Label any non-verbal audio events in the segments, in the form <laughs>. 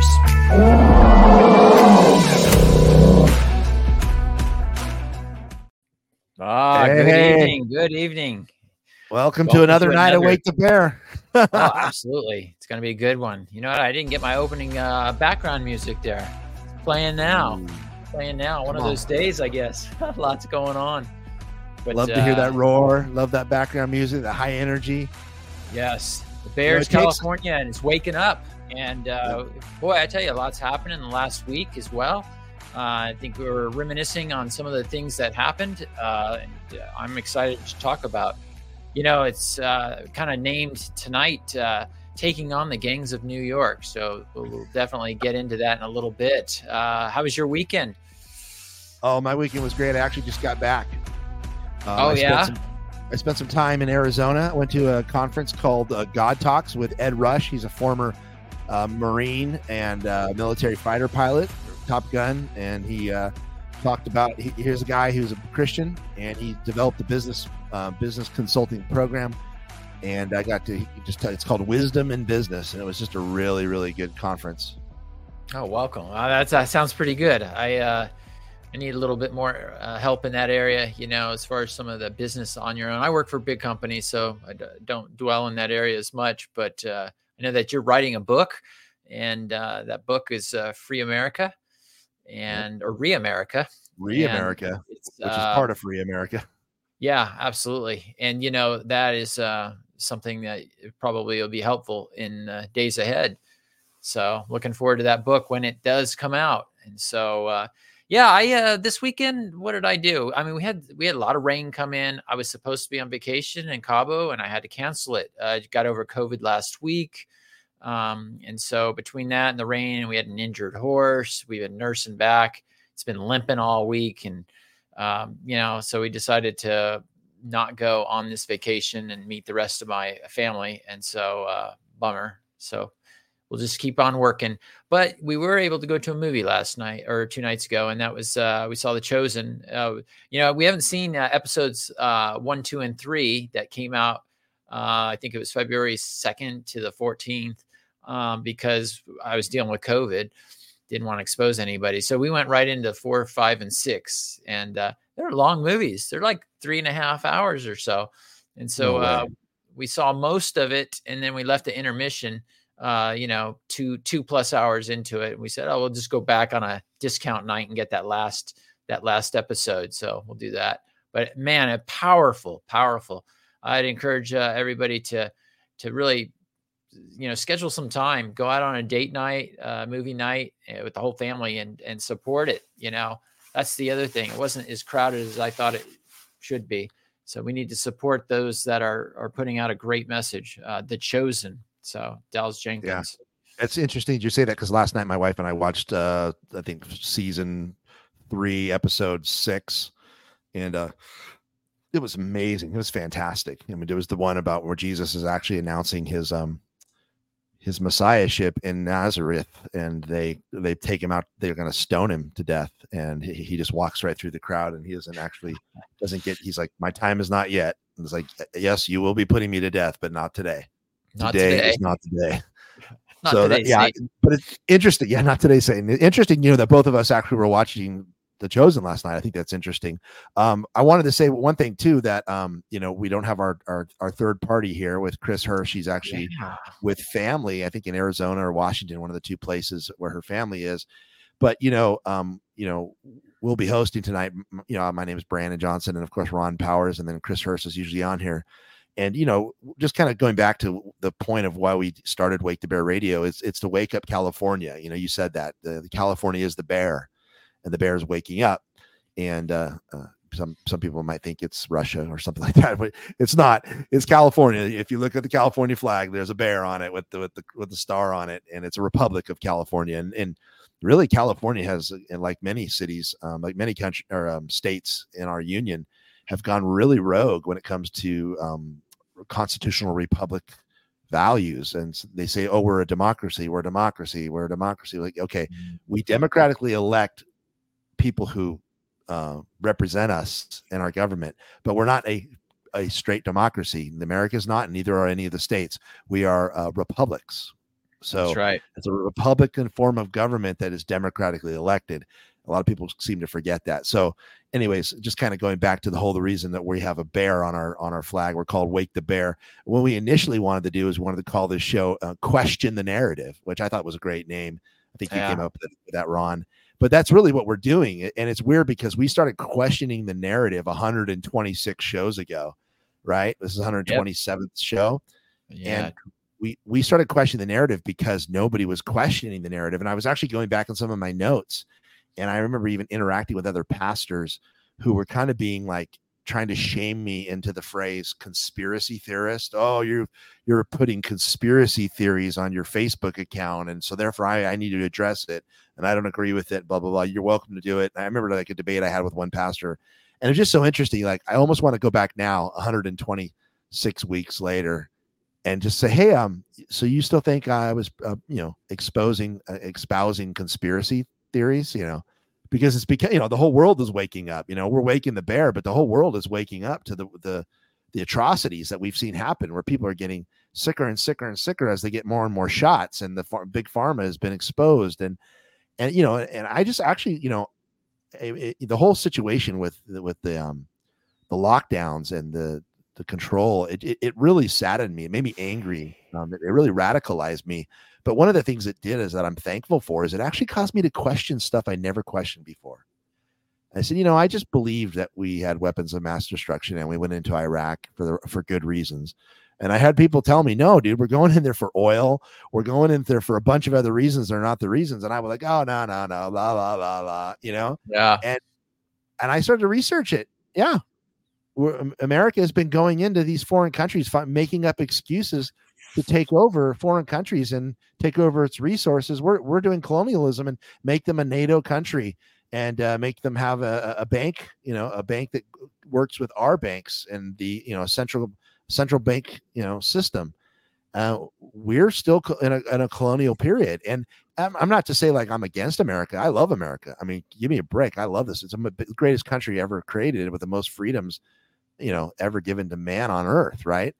Powers. Ah, Hey, good evening. Good evening. Welcome, Welcome to another to night of another- Wake the Bear. Oh, <laughs> absolutely. It's going to be a good one. You know what? I didn't get my opening uh, background music there. It's playing now. Playing now. One Come of on. those days, I guess. <laughs> Lots going on. But, Love to hear uh, that roar. Love that background music, the high energy. Yes, the Bears, it takes- California, and it's waking up. And uh, boy, I tell you, a lot's happened in the last week as well. Uh, I think we were reminiscing on some of the things that happened, uh, and uh, I'm excited to talk about. You know, it's uh, kind of named tonight, uh, taking on the gangs of New York. So we'll definitely get into that in a little bit. Uh, how was your weekend? Oh, my weekend was great. I actually just got back. Oh, I spent yeah? some- I spent some time in Arizona. I went to a conference called uh, God Talks with Ed Rush. He's a former uh, Marine and uh, military fighter pilot, Top Gun, and he uh, talked about. He, here's a guy who's a Christian, and he developed a business uh, business consulting program. And I got to just it's called Wisdom in Business, and it was just a really really good conference. Oh, welcome. Uh, that sounds pretty good. I uh, I need a little bit more uh, help in that area. You know, as far as some of the business on your own. I work for big companies, so I d- don't dwell in that area as much. But I know that you're writing a book, and uh, that book is uh, Free America, and or Re America. Re America, which is uh, part of Free America. yeah, absolutely. And you know that is uh, something that probably will be helpful in uh, days ahead. So looking forward to that book when it does come out. And so uh, yeah, I uh, this weekend what did I do? I mean, we had we had a lot of rain come in. I was supposed to be on vacation in Cabo, and I had to cancel it. I got over COVID last week. Um, and so between that and the rain, we had an injured horse. We've been nursing back. It's been limping all week, and um, you know, so we decided to not go on this vacation and meet the rest of my family. And so, uh, bummer. So we'll just keep on working. But we were able to go to a movie last night or two nights ago, and that was uh, we saw The Chosen. Uh, you know, we haven't seen uh, episodes uh, one, two, and three that came out. Uh, I think it was February second to the fourteenth um, because I was dealing with COVID didn't want to expose anybody. So we went right into four, five, and six. And uh, they're long movies. They're like three and a half hours or so. And so No uh, we saw most of it, and then we left the intermission. Uh, you know, two two plus hours into it, and we said, "Oh, we'll just go back on a discount night and get that last that last episode." So we'll do that. But man, a powerful, powerful. I'd encourage uh, everybody to to really you know schedule some time go out on a date night uh, movie night uh, with the whole family and and support it you know that's the other thing it wasn't as crowded as i thought it should be so we need to support those that are are putting out a great message uh, the chosen so dallas jenkins Yeah. It's interesting you say that because last night my wife and I watched uh I think season three, episode six, and uh it was amazing. It was fantastic. I mean, it was the one about where Jesus is actually announcing his um his messiahship in Nazareth, and they they take him out. They're going to stone him to death, and he, he just walks right through the crowd, and he doesn't actually doesn't get. He's like, my time is not yet. And it's like, yes, you will be putting me to death, but not today. Not today, today is not today <laughs> not so today that, yeah, Satan. but it's interesting. Yeah, not today, Satan. Interesting, you know, that both of us actually were watching The Chosen last night. I think that's interesting. Um, I wanted to say one thing too that um, you know, we don't have our our, our third party here with Chris Hirsch. She's actually Yeah. with family, I think in Arizona or Washington, one of the two places where her family is. But you know, um, you know, we'll be hosting tonight. You know, my name is Brandon Johnson, and of course Ron Powers, and then Chris Hirsch is usually on here. And you know, just kind of going back to the point of why we started Wake the Bear Radio is it's to wake up California. You know, you said that the, the California is the bear, and the bear is waking up. And uh, uh, some some people might think it's Russia or something <laughs> like that, but it's not. It's California. If you look at the California flag, there's a bear on it with the with the with the star on it, and it's a Republic of California. And and really, California has, and like many cities, um, like many country or um, states in our union, have gone really rogue when it comes to um, constitutional republic values. And they say, "Oh, we're a democracy. We're a democracy. We're a democracy." Like, okay, we democratically elect people who uh, represent us in our government, but we're not a a straight democracy. America is not, and neither are any of the states. We are uh, republics. So That's right. it's a Republican form of government that is democratically elected. A lot of people seem to forget that. So, anyways, just kind of going back to the whole the reason that we have a bear on our on our flag. We're called Wake the Bear. What we initially wanted to do is wanted to call this show uh, "Question the Narrative," which I thought was a great name. I think you Yeah. came up with that, Ron. But that's really what we're doing, and it's weird because we started questioning the narrative 126 shows ago, right? This is 127th show Yeah. and we we started questioning the narrative because nobody was questioning the narrative and i was actually going back on some of my notes and i remember even interacting with other pastors who were kind of being like trying to shame me into the phrase conspiracy theorist. Oh you you're putting conspiracy theories on your facebook account and so therefore i, I need to address it and i don't agree with it blah blah blah. You're welcome to do it. And i remember like a debate i had with one pastor and it's just so interesting like i almost want to go back now 126 weeks later and just say, "Hey, um, so you still think I was, uh, you know, exposing, uh, espousing conspiracy theories, you know, because it's because you know the whole world is waking up. You know, we're waking the bear, but the whole world is waking up to the the the atrocities that we've seen happen, where people are getting sicker and sicker and sicker as they get more and more shots, and the big pharma has been exposed, and and you know, and I just actually, you know, it, it- the whole situation with with the um the lockdowns and the the control it, it, it really saddened me it made me angry um, it, it really radicalized me but one of the things it did is that i'm thankful for is it actually caused me to question stuff i never questioned before. I said you know i just believed that we had weapons of mass destruction and we went into iraq for the for good reasons. And i had people tell me no dude we're going in there for oil. We're going in there for a bunch of other reasons they're not the reasons. And i was like oh no no no la la la la you know? Yeah. and and I started to research it. Yeah, We're, America has been going into these foreign countries, making up excuses to take over foreign countries and take over its resources. We're we're doing colonialism and make them a NATO country and uh, make them have a, a bank, you know, a bank that works with our banks and the you know central central bank you know system. Uh, we're still in a, in a colonial period, and I'm, I'm not to say like I'm against America. I love America. I mean, give me a break. I love this. It's the greatest country ever created with the most freedoms, you know, ever given to man on earth, right?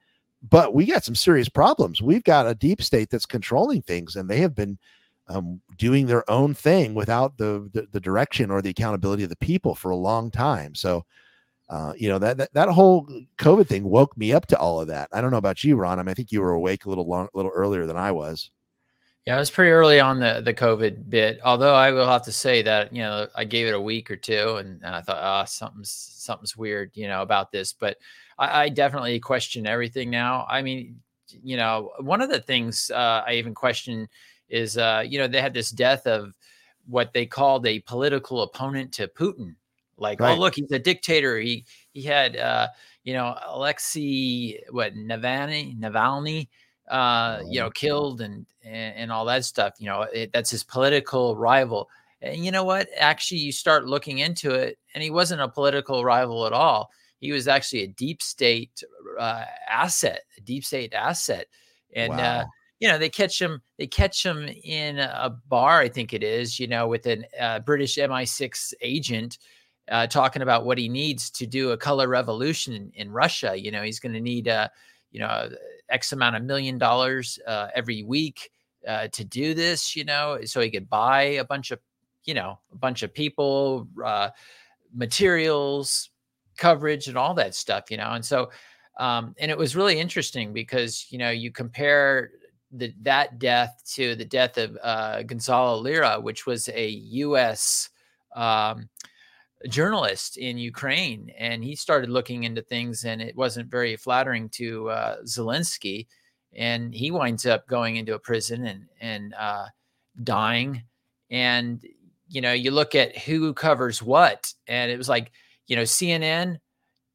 But we got some serious problems. We've got a deep state that's controlling things, and they have been um, doing their own thing without the, the the direction or the accountability of the people for a long time. So, uh, you know that, that that whole COVID thing woke me up to all of that. I don't know about you, Ron. I mean, I think you were awake a little long, a little earlier than I was. Yeah, it was pretty early on the the COVID bit. Although I will have to say that you know I gave it a week or two, and, and I thought, ah, something's something's weird, you know, about this. But I, I definitely question everything now. I mean, you know, one of the things uh, I even question is, uh, you know, they had this death of what they called a political opponent to Putin. Like, Right. oh look, he's a dictator. He he had, uh, you know, Alexei what Navalny Navalny uh, you know, killed and, and and all that stuff. You know, it, that's his political rival. And you know what? Actually, you start looking into it, and he wasn't a political rival at all. He was actually a deep state uh, asset, a deep state asset. And uh, you know, they catch him. They catch him in a bar, I think it is. You know, with a uh, British MI6 agent. Uh, talking about what he needs to do a color revolution in, in Russia. You know, he's going to need, uh, you know, X amount of million dollars uh, every week uh, to do this, you know, so he could buy a bunch of, you know, a bunch of people, uh, materials, coverage, and all that stuff, you know. And so, um, and it was really interesting because, you know, you compare the, that death to the death of uh, Gonzalo Lira, which was a U.S. Um, journalist in Ukraine, and he started looking into things, and it wasn't very flattering to uh, Zelensky, and he winds up going into a prison and and uh, dying. And you know, you look at who covers what, and it was like you know CNN,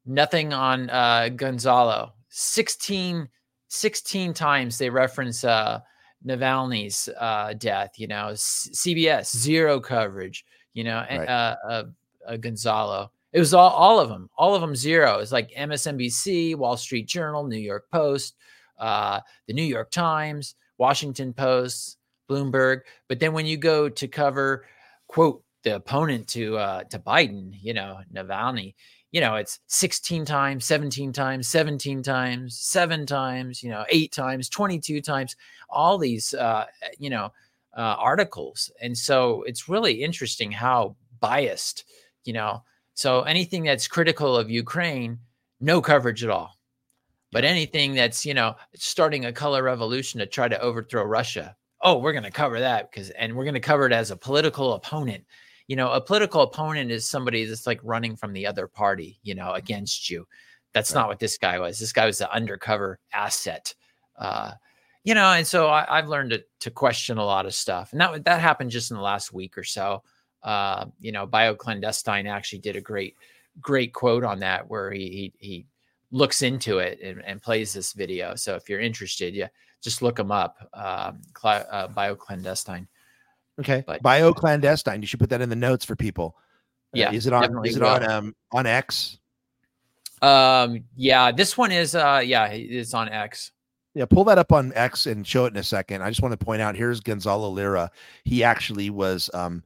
nothing on uh, Gonzalo. 16, 16 times they reference uh, Navalny's uh, death. You know, C- CBS zero coverage. You know, and, Right. uh, uh, uh, Gonzalo. It was all all of them, all of them zero. It's like MSNBC, Wall Street Journal, New York Post, uh, the New York Times, Washington Post, Bloomberg. But then when you go to cover, quote, the opponent to uh, to Biden, you know, Navalny, you know, it's 16 times, 17 times, 17 times, seven times, you know, eight times, 22 times, all these, uh, you know, uh, articles. And so it's really interesting how biased, you know, so anything that's critical of Ukraine, no coverage at all. But anything that's, you know, starting a color revolution to try to overthrow Russia, oh, we're going to cover that because, and we're going to cover it as a political opponent you know, a political opponent is somebody that's like running from the other party, you know, against you. That's right. not what this guy was. This guy was the undercover asset. Uh, you know, and so I, have learned to, to question a lot of stuff. And that that happened just in the last week or so. Uh, you know, BioClandestine actually did a great, great quote on that where he he, he looks into it and, and, plays this video. So if you're interested, yeah, just look him up. Um, uh, BioClandestine. Okay. But, BioClandestine. You should put that in the notes for people. Uh, yeah. Uh, is it on? Is it will. on? Um, on X? Um. Yeah. This one is. Uh. Yeah. It's on X. Yeah, pull that up on X and show it in a second. I just want to point out here's Gonzalo Lira. He actually was um,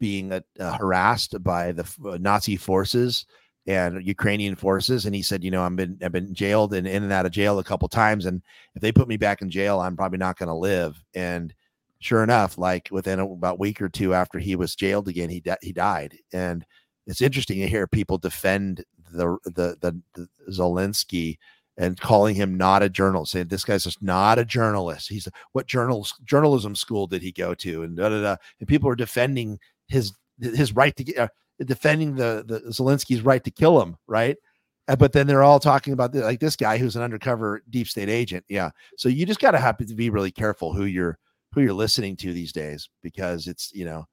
being uh, uh, harassed by the uh, Nazi forces and Ukrainian forces, and he said, you know, I've been I've been jailed and in and out of jail a couple times, and if they put me back in jail, I'm probably not going to live. And sure enough, like within about a week or two after he was jailed again, he di- he died. And it's interesting to hear people defend the the the, the Zelensky and calling him not a journalist, saying this guy's just not a journalist. He's what journals journalism school did he go to? And da, da, da. and people are defending his his right to get uh, defending the the Zelensky's right to kill him, right? Uh, but then they're all talking about the, like this guy who's an undercover deep state agent. Yeah. So you just got to have to be really careful who you're who you're listening to these days because it's you know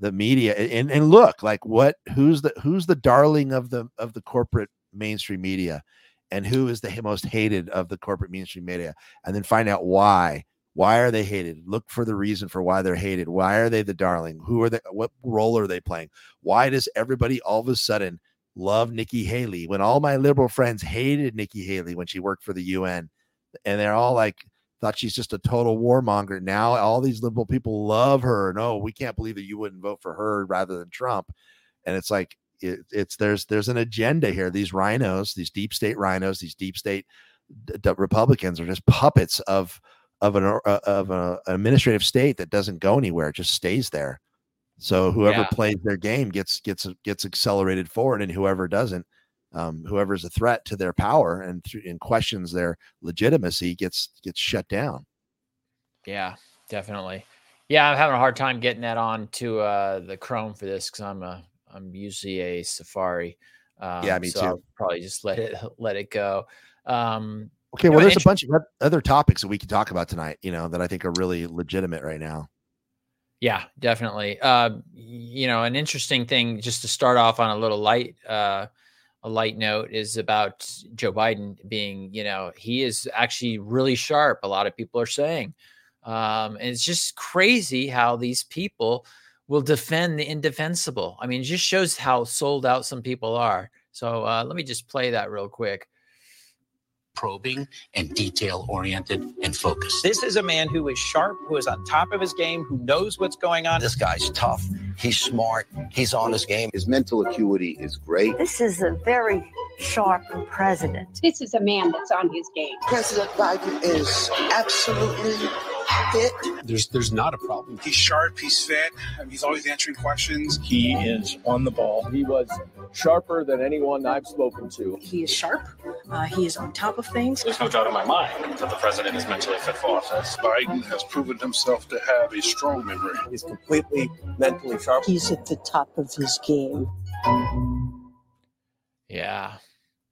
the media and and look like what who's the who's the darling of the of the corporate mainstream media and who is the most hated of the corporate mainstream media and then find out why. Why are they hated? Look for the reason for why they're hated. Why are they the darling? Who are they what role are they playing? Why does everybody all of a sudden love nikki haley when all my liberal friends hated nikki haley when she worked for the un and they're all like thought she's just a total warmonger. Now all these liberal people love her. No, we can't believe that you wouldn't vote for her rather than Trump. And it's like it, it's there's there's an agenda here. These RINOs, these deep state RINOs, these deep state d- d- Republicans are just puppets of of an uh, of a, an administrative state that doesn't go anywhere. It just stays there. So whoever yeah. plays their game gets gets gets accelerated forward, and whoever doesn't um, whoever is a threat to their power and, th- and questions their legitimacy gets gets shut down. Yeah, definitely. Yeah, I'm having a hard time getting that on to uh, the Chrome for this because I'm a I'm usually a Safari. Um, yeah, me so too. I'll probably just let it <laughs> let it go. Um, okay, well, there's a bunch of other topics that we can talk about tonight. You know that I think are really legitimate right now. Yeah, definitely. Uh, you know, an interesting thing just to start off on a little light. Uh, a light note is about Joe Biden being, you know, he is actually really sharp. A lot of people are saying, um, and it's just crazy how these people will defend the indefensible. I mean, it just shows how sold out some people are. So uh, let me just play that real quick probing and detail oriented and focused. This is a man who is sharp, who is on top of his game, who knows what's going on. This guy's tough. He's smart. He's on his game. His mental acuity is great. This is a very sharp president. This is a man that's on his game. President Biden is absolutely fit. There's there's not a problem. He's sharp. He's fit. He's always answering questions. He is on the ball. He was sharper than anyone I've spoken to. He is sharp. Uh, he is on top of things. There's no doubt in my mind that the president is mentally fit for office. Biden has proven himself to have a strong memory. He's completely mentally sharp. He's at the top of his game. Yeah.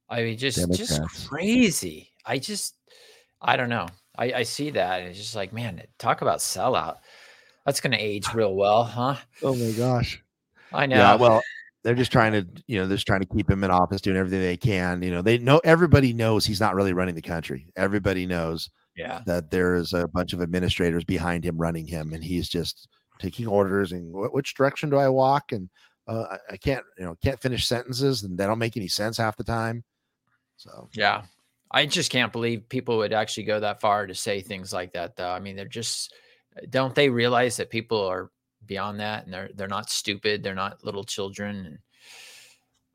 I mean, just just crazy. I just, I don't know. I, I see that, and it's just like, man, talk about sellout. That's going to age real well, huh? Oh my gosh. I know. Yeah, well, they're just trying to, you know, they're just trying to keep him in office, doing everything they can. You know, they know everybody knows he's not really running the country. Everybody knows, yeah, that there is a bunch of administrators behind him running him, and he's just taking orders and which direction do I walk? And uh, I, I can't, you know, can't finish sentences, and they don't make any sense half the time. So yeah, I just can't believe people would actually go that far to say things like that, though. I mean, they're just don't they realize that people are beyond that and they're they're not stupid, they're not little children. And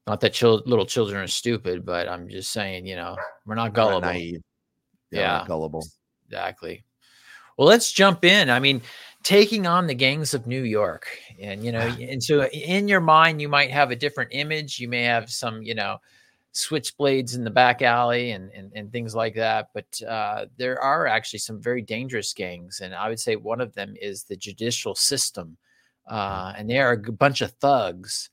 Not that chil- little children are stupid, but I'm just saying, you know, we're not gullible. Not Yeah, gullible. exactly. Well, let's jump in. I mean, taking on the gangs of New York, and you know, <sighs> and so in your mind, you might have a different image. You may have some, you know, switchblades in the back alley and and, and things like that. But uh, there are actually some very dangerous gangs, and I would say one of them is the judicial system, uh, and they are a bunch of thugs,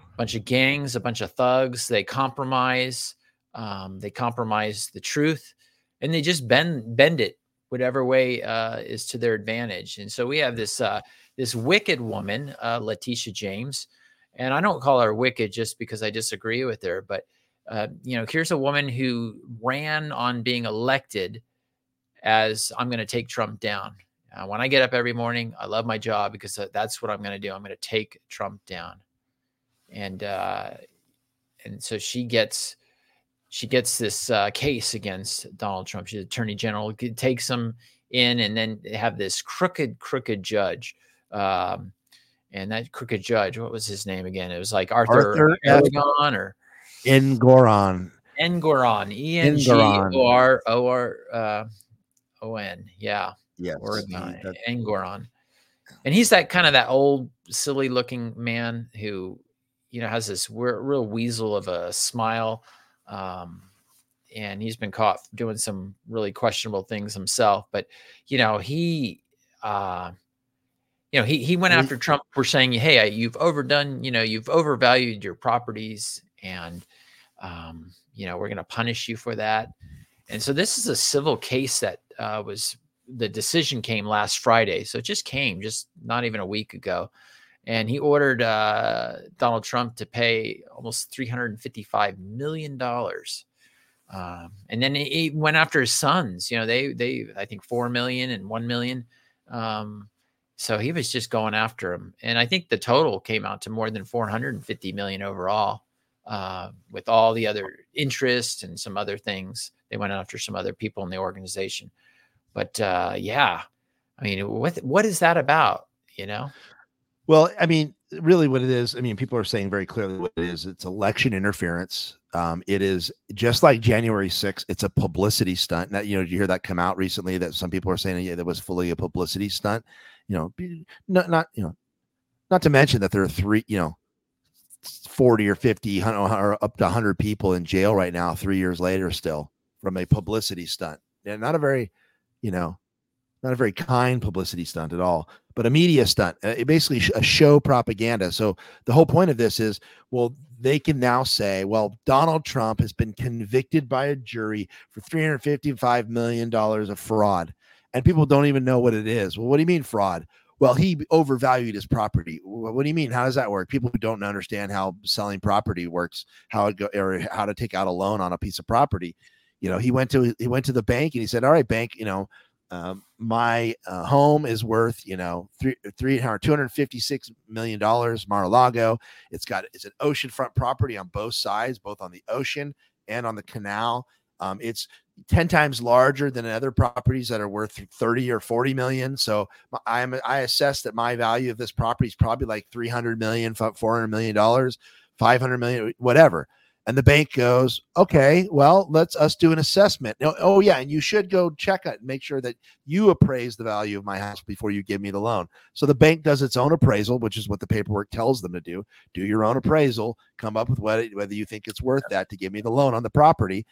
a bunch of gangs, a bunch of thugs. They compromise, um, they compromise the truth, and they just bend bend it whatever way uh, is to their advantage. And so we have this uh, this wicked woman, uh, Letitia James, and I don't call her wicked just because I disagree with her, but uh, you know, here's a woman who ran on being elected as I'm going to take Trump down. Uh, when I get up every morning, I love my job because uh, that's what I'm going to do. I'm going to take Trump down, and uh, and so she gets she gets this uh, case against Donald Trump. She's attorney general, takes him in, and then they have this crooked, crooked judge. Um, and that crooked judge, what was his name again? It was like Arthur, Arthur. Aragon or Ngoron. Engoron, E N G O R O R uh, O N. Yeah. Yes, Oregon, he- that- Engoron. And he's that kind of that old, silly looking man who, you know, has this we- real weasel of a smile. Um, and he's been caught doing some really questionable things himself. But, you know, he, uh, you know, he, he went after Trump for saying, Hey, you've overdone, you know, you've overvalued your properties and, um, you know, we're going to punish you for that. And so this is a civil case that uh, was the decision came last Friday. So it just came just not even a week ago. And he ordered uh, Donald Trump to pay almost $355 million. Um, and then he went after his sons. You know, they, they, I think 4 million and 1 million. Um, so he was just going after him. And I think the total came out to more than 450 million overall uh, with all the other interest and some other things. They went after some other people in the organization. But uh, yeah, I mean, what what is that about? You know? Well, I mean, really, what it is, I mean, people are saying very clearly what it is. It's election interference. Um, it is just like January 6th. It's a publicity stunt. That you know, did you hear that come out recently? That some people are saying, yeah, that was fully a publicity stunt. You know, not not you know, not to mention that there are three, you know, 40 or 50 or up to 100 people in jail right now, three years later, still from a publicity stunt. And not a very, you know, not a very kind publicity stunt at all, but a media stunt. It basically a show propaganda. So the whole point of this is, well, they can now say, well, Donald Trump has been convicted by a jury for 355 million dollars of fraud, and people don't even know what it is. Well, what do you mean fraud? Well, he overvalued his property. What do you mean? How does that work? People who don't understand how selling property works, how it go, or how to take out a loan on a piece of property. You know, he went to he went to the bank and he said, "All right, bank, you know, um, my uh, home is worth you know three three hundred two hundred fifty six million dollars Mar-a-Lago. It's got it's an oceanfront property on both sides, both on the ocean and on the canal. Um, it's 10 times larger than other properties that are worth 30 or 40 million. So I'm I assess that my value of this property is probably like 300 million, 400 million dollars, 500 million, whatever. And the bank goes, okay, well, let's us do an assessment. Oh yeah, and you should go check it and make sure that you appraise the value of my house before you give me the loan. So the bank does its own appraisal, which is what the paperwork tells them to do. Do your own appraisal, come up with whether whether you think it's worth that to give me the loan on the property.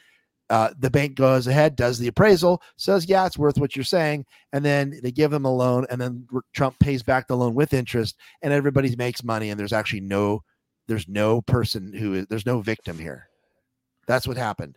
Uh, the bank goes ahead, does the appraisal, says, yeah, it's worth what you're saying. And then they give them a loan, and then Trump pays back the loan with interest, and everybody makes money. And there's actually no, there's no person who is, there's no victim here. That's what happened.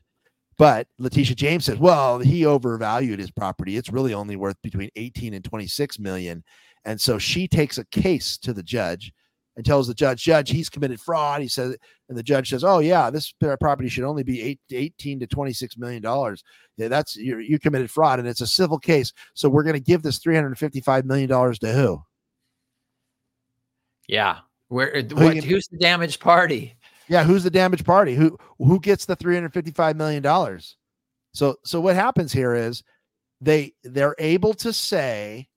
But Letitia James says, well, he overvalued his property. It's really only worth between 18 and 26 million. And so she takes a case to the judge and tells the judge, Judge, he's committed fraud. He says, and the judge says, Oh, yeah, this property should only be eight, 18 to 26 million dollars. Yeah, that's you you committed fraud, and it's a civil case. So we're going to give this 355 million dollars to who? Yeah. Where uh, what, who's the damaged party? Yeah, who's the damaged party? Who who gets the 355 million dollars? So so what happens here is they they're able to say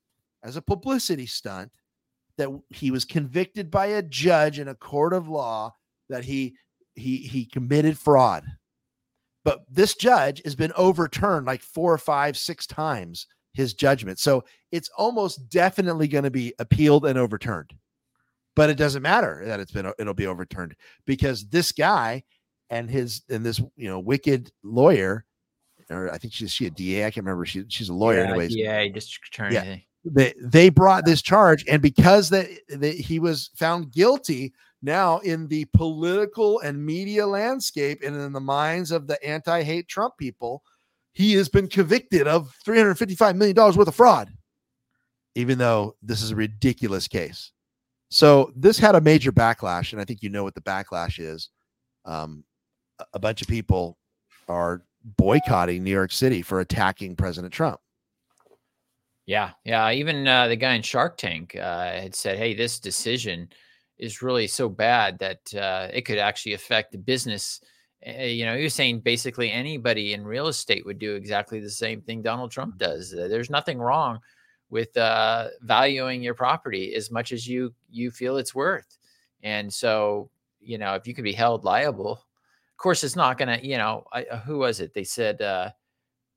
as a publicity stunt that he was convicted by a judge in a court of law that he he he committed fraud. But this judge has been overturned like four or five, six times his judgment. So it's almost definitely going to be appealed and overturned. But it doesn't matter that it's been uh, it'll be overturned because this guy and his and this you know wicked lawyer, or I think she's she a DA. I can't remember. She she's a lawyer, yeah, anyways. DA, district attorney. Yeah. They they brought this charge, and because that, he was found guilty, now in the political and media landscape and in the minds of the anti-hate Trump people, he has been convicted of $355 million worth of fraud, even though this is a ridiculous case. So this had a major backlash, and I think you know what the backlash is. Um, a bunch of people are boycotting New York City for attacking President Trump. Yeah, yeah. Even uh, the guy in Shark Tank uh, had said, "Hey, this decision is really so bad that uh, it could actually affect the business." You know, he was saying basically anybody in real estate would do exactly the same thing Donald Trump does. There's nothing wrong with uh, valuing your property as much as you you feel it's worth, and so you know, if you could be held liable, of course, it's not going to. You know, I, who was it? They said Uh,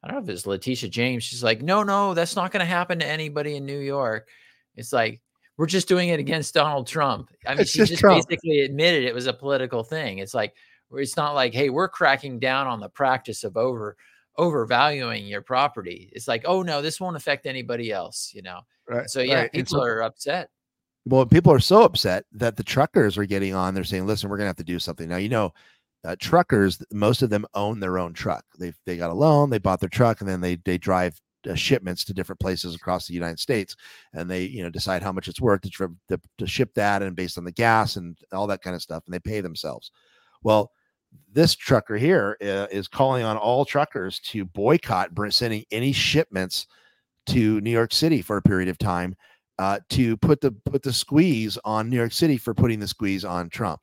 I don't know if it's Letitia James. She's like, no, no, that's not going to happen to anybody in New York. It's like, we're just doing it against Donald Trump. I mean, It's she just just basically admitted it was a political thing. It's like, it's not like, hey, we're cracking down on the practice of over overvaluing your property. It's like, oh no, this won't affect anybody else, you know. Right. So yeah, right. People so- are upset. Well, people are so upset that the truckers are getting on. They're saying, "Listen, we're going to have to do something." Now, you know, uh, truckers, most of them own their own truck. They they got a loan, they bought their truck, and then they they drive uh, shipments to different places across the United States, and they you know decide how much it's worth to, to to ship that, and based on the gas and all that kind of stuff, and they pay themselves. Well, this trucker here uh, is calling on all truckers to boycott sending any shipments to New York City for a period of time uh, to put the put the squeeze on New York City for putting the squeeze on Trump.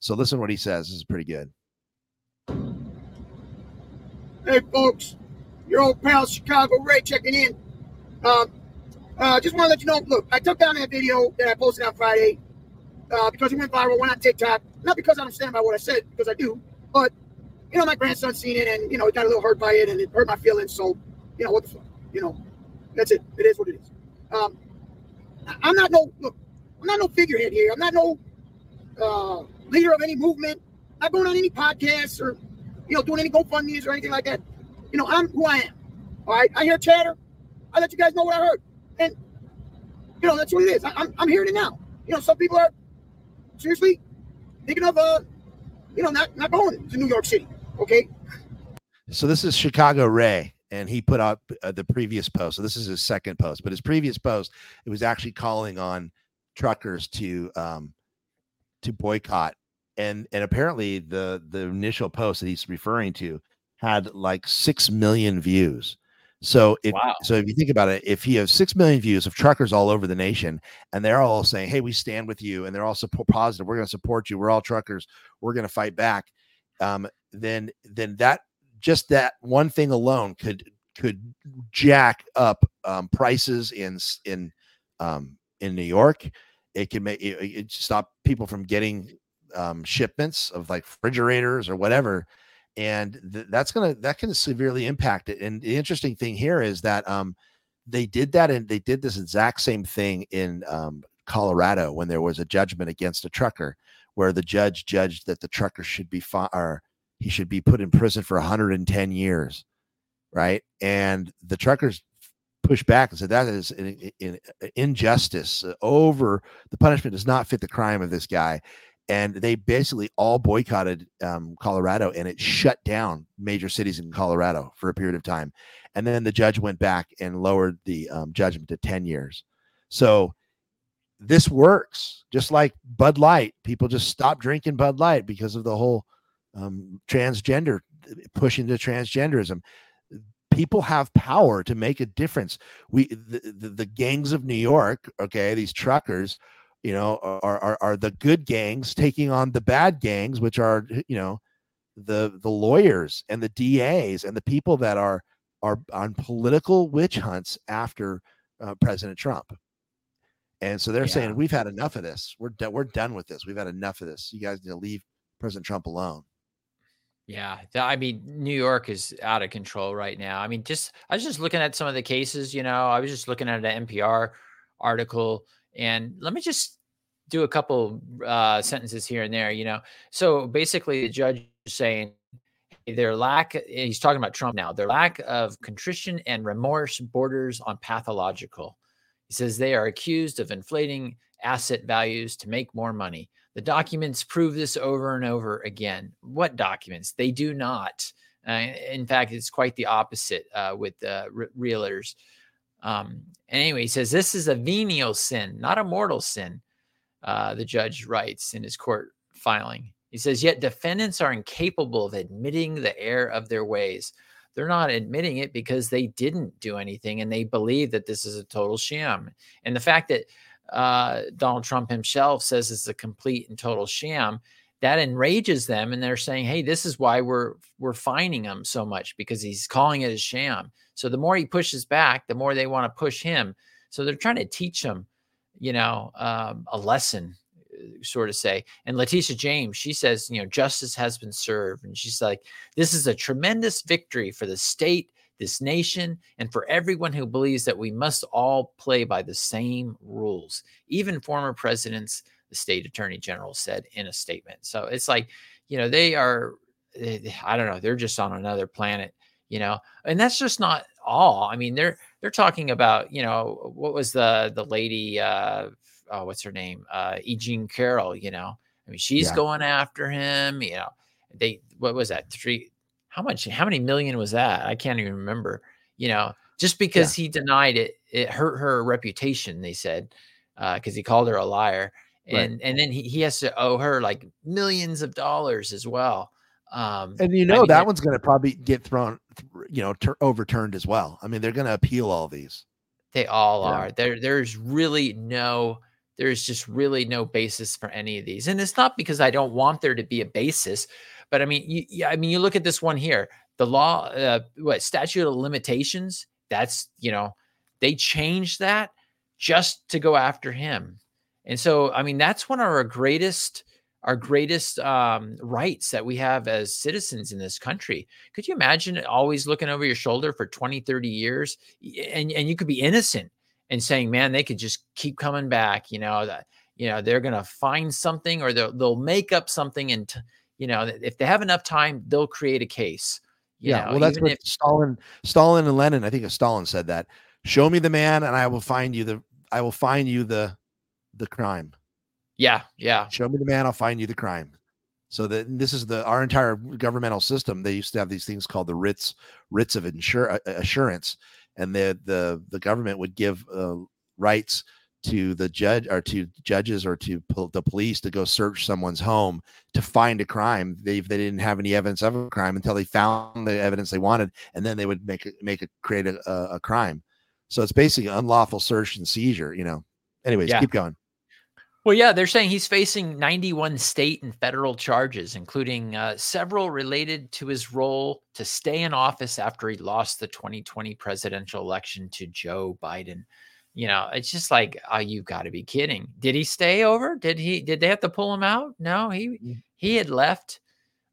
So listen what he says. This is pretty good. Hey, folks, your old pal Chicago Ray checking in. Um, uh, just want to let you know. Look, I took down that video that I posted on Friday uh, because it went viral. Went on TikTok. Not because I don't stand by what I said, because I do. But you know, my grandson seen it, and you know, he got a little hurt by it, and it hurt my feelings. So, you know, what the fuck? You know, that's it. It is what it is. Um, I'm not no look. I'm not no figurehead here. I'm not no uh, leader of any movement. Not going on any podcasts or you know doing any GoFundmes or anything like that. You know, I'm who I am. All right. I hear chatter. I let you guys know what I heard, and you know that's what it is. I, I'm I'm hearing it now. You know, some people are seriously thinking of uh, you know, not not going to New York City. Okay. So this is Chicago Ray, and he put out uh, the previous post. So this is his second post, but his previous post it was actually calling on truckers to um, to boycott, and and apparently the the initial post that he's referring to had like six million views. So if Wow. so, if you think about it, if he has six million views of truckers all over the nation, and they're all saying, "Hey, we stand with you," and they're all support positive, we're going to support you. We're all truckers. We're going to fight back. Um, then then that just that one thing alone could could jack up um, prices in in um, in New York. It can make it, it stop people from getting um, shipments of like refrigerators or whatever, and th- that's gonna that can severely impact it. And the interesting thing here is that um, they did that and they did this exact same thing in um, Colorado when there was a judgment against a trucker where the judge judged that the trucker should be fi- or he should be put in prison for 110 years right and the truckers pushed back and said that is an, an injustice uh, over the punishment does not fit the crime of this guy and they basically all boycotted um, colorado and it shut down major cities in colorado for a period of time. And then the judge went back and lowered the um, judgment to 10 years. So this works. Just like bud light people just stop drinking bud light because of the whole um, transgender pushing into transgenderism. People have power to make a difference. We the, the, the gangs of new york okay these truckers you know are, are are the good gangs taking on the bad gangs which are you know the the lawyers and the das and the people that are are on political witch hunts after uh, president trump and so they're saying we've had enough of this we're done we're done with this we've had enough of this you guys need to leave President Trump alone. Yeah, I mean, New York is out of control right now. I mean, just I was just looking at some of the cases. You know, I was just looking at an NPR article, and let me just do a couple uh, sentences here and there. You know, so basically, the judge is saying their lack. He's talking about Trump now. Their lack of contrition and remorse borders on pathological. He says they are accused of inflating asset values to make more money. The documents prove this over and over again. What documents? They do not. Uh, in fact, it's quite the opposite uh, with uh, re- realtors. Um, and anyway, he says this is a venial sin, not a mortal sin. Uh, the judge writes in his court filing. He says, yet defendants are incapable of admitting the error of their ways. They're not admitting it because they didn't do anything and they believe that this is a total sham. And the fact that uh, Donald Trump himself says it's a complete and total sham, that enrages them, and they're saying, "Hey, this is why we're we're fining him so much because he's calling it a sham." So the more he pushes back, the more they want to push him. So they're trying to teach him, you know, um, a lesson, uh, sort of say. And Letitia James, she says, you know, justice has been served, and she's like, "This is a tremendous victory for the state." this nation, and for everyone who believes that we must all play by the same rules. Even former presidents, the state attorney general said in a statement. So it's like, you know, they are, eh, I don't know, they're just on another planet, you know, and that's just not all. I mean, they're, they're talking about, you know, what was the, the lady, uh, oh, what's her name? Uh, E. Jean Carroll, you know, I mean, she's yeah. going after him, you know, they, what was that? Three, how much how many million was that i can't even remember you know just because yeah. he denied it it hurt her reputation they said because uh, he called her a liar and right. and then he, he has to owe her like millions of dollars as well um and you know I mean, that one's going to probably get thrown you know ter- overturned as well i mean they're going to appeal all these they all yeah. are there there's really no there's just really no basis for any of these and it's not because i don't want there to be a basis but I mean, you, yeah, I mean, you look at this one here. The law, uh, what statute of limitations? That's you know, they changed that just to go after him. And so, I mean, that's one of our greatest our greatest um, rights that we have as citizens in this country. Could you imagine always looking over your shoulder for 20, 30 years and, and you could be innocent and saying, man, they could just keep coming back, you know, that, you know, they're going to find something or they'll, they'll make up something and, t- you know, if they have enough time, they'll create a case. yeah, know, well, that's what if, Stalin, Stalin and Lenin. I think Stalin said that. Show me the man, and I will find you the. I will find you the, the crime. Yeah, yeah. Show me the man, I'll find you the crime. So that this is the our entire governmental system. They used to have these things called the writs writs of insure, assurance, and the the the government would give uh, rights to the judge or to judges or to po- the police to go search someone's home to find a crime. They they didn't have any evidence of a crime until they found the evidence they wanted, and then they would make it make it create a, a, a crime. So it's basically unlawful search and seizure. You know. Anyways, yeah. keep going. Well, yeah, they're saying he's facing 91 state and federal charges, including uh, several related to his role to stay in office after he lost the 2020 presidential election to Joe Biden you know, it's just like, oh, you got to be kidding. Did he stay over? Did he? Did they have to pull him out? No, he mm. he had left.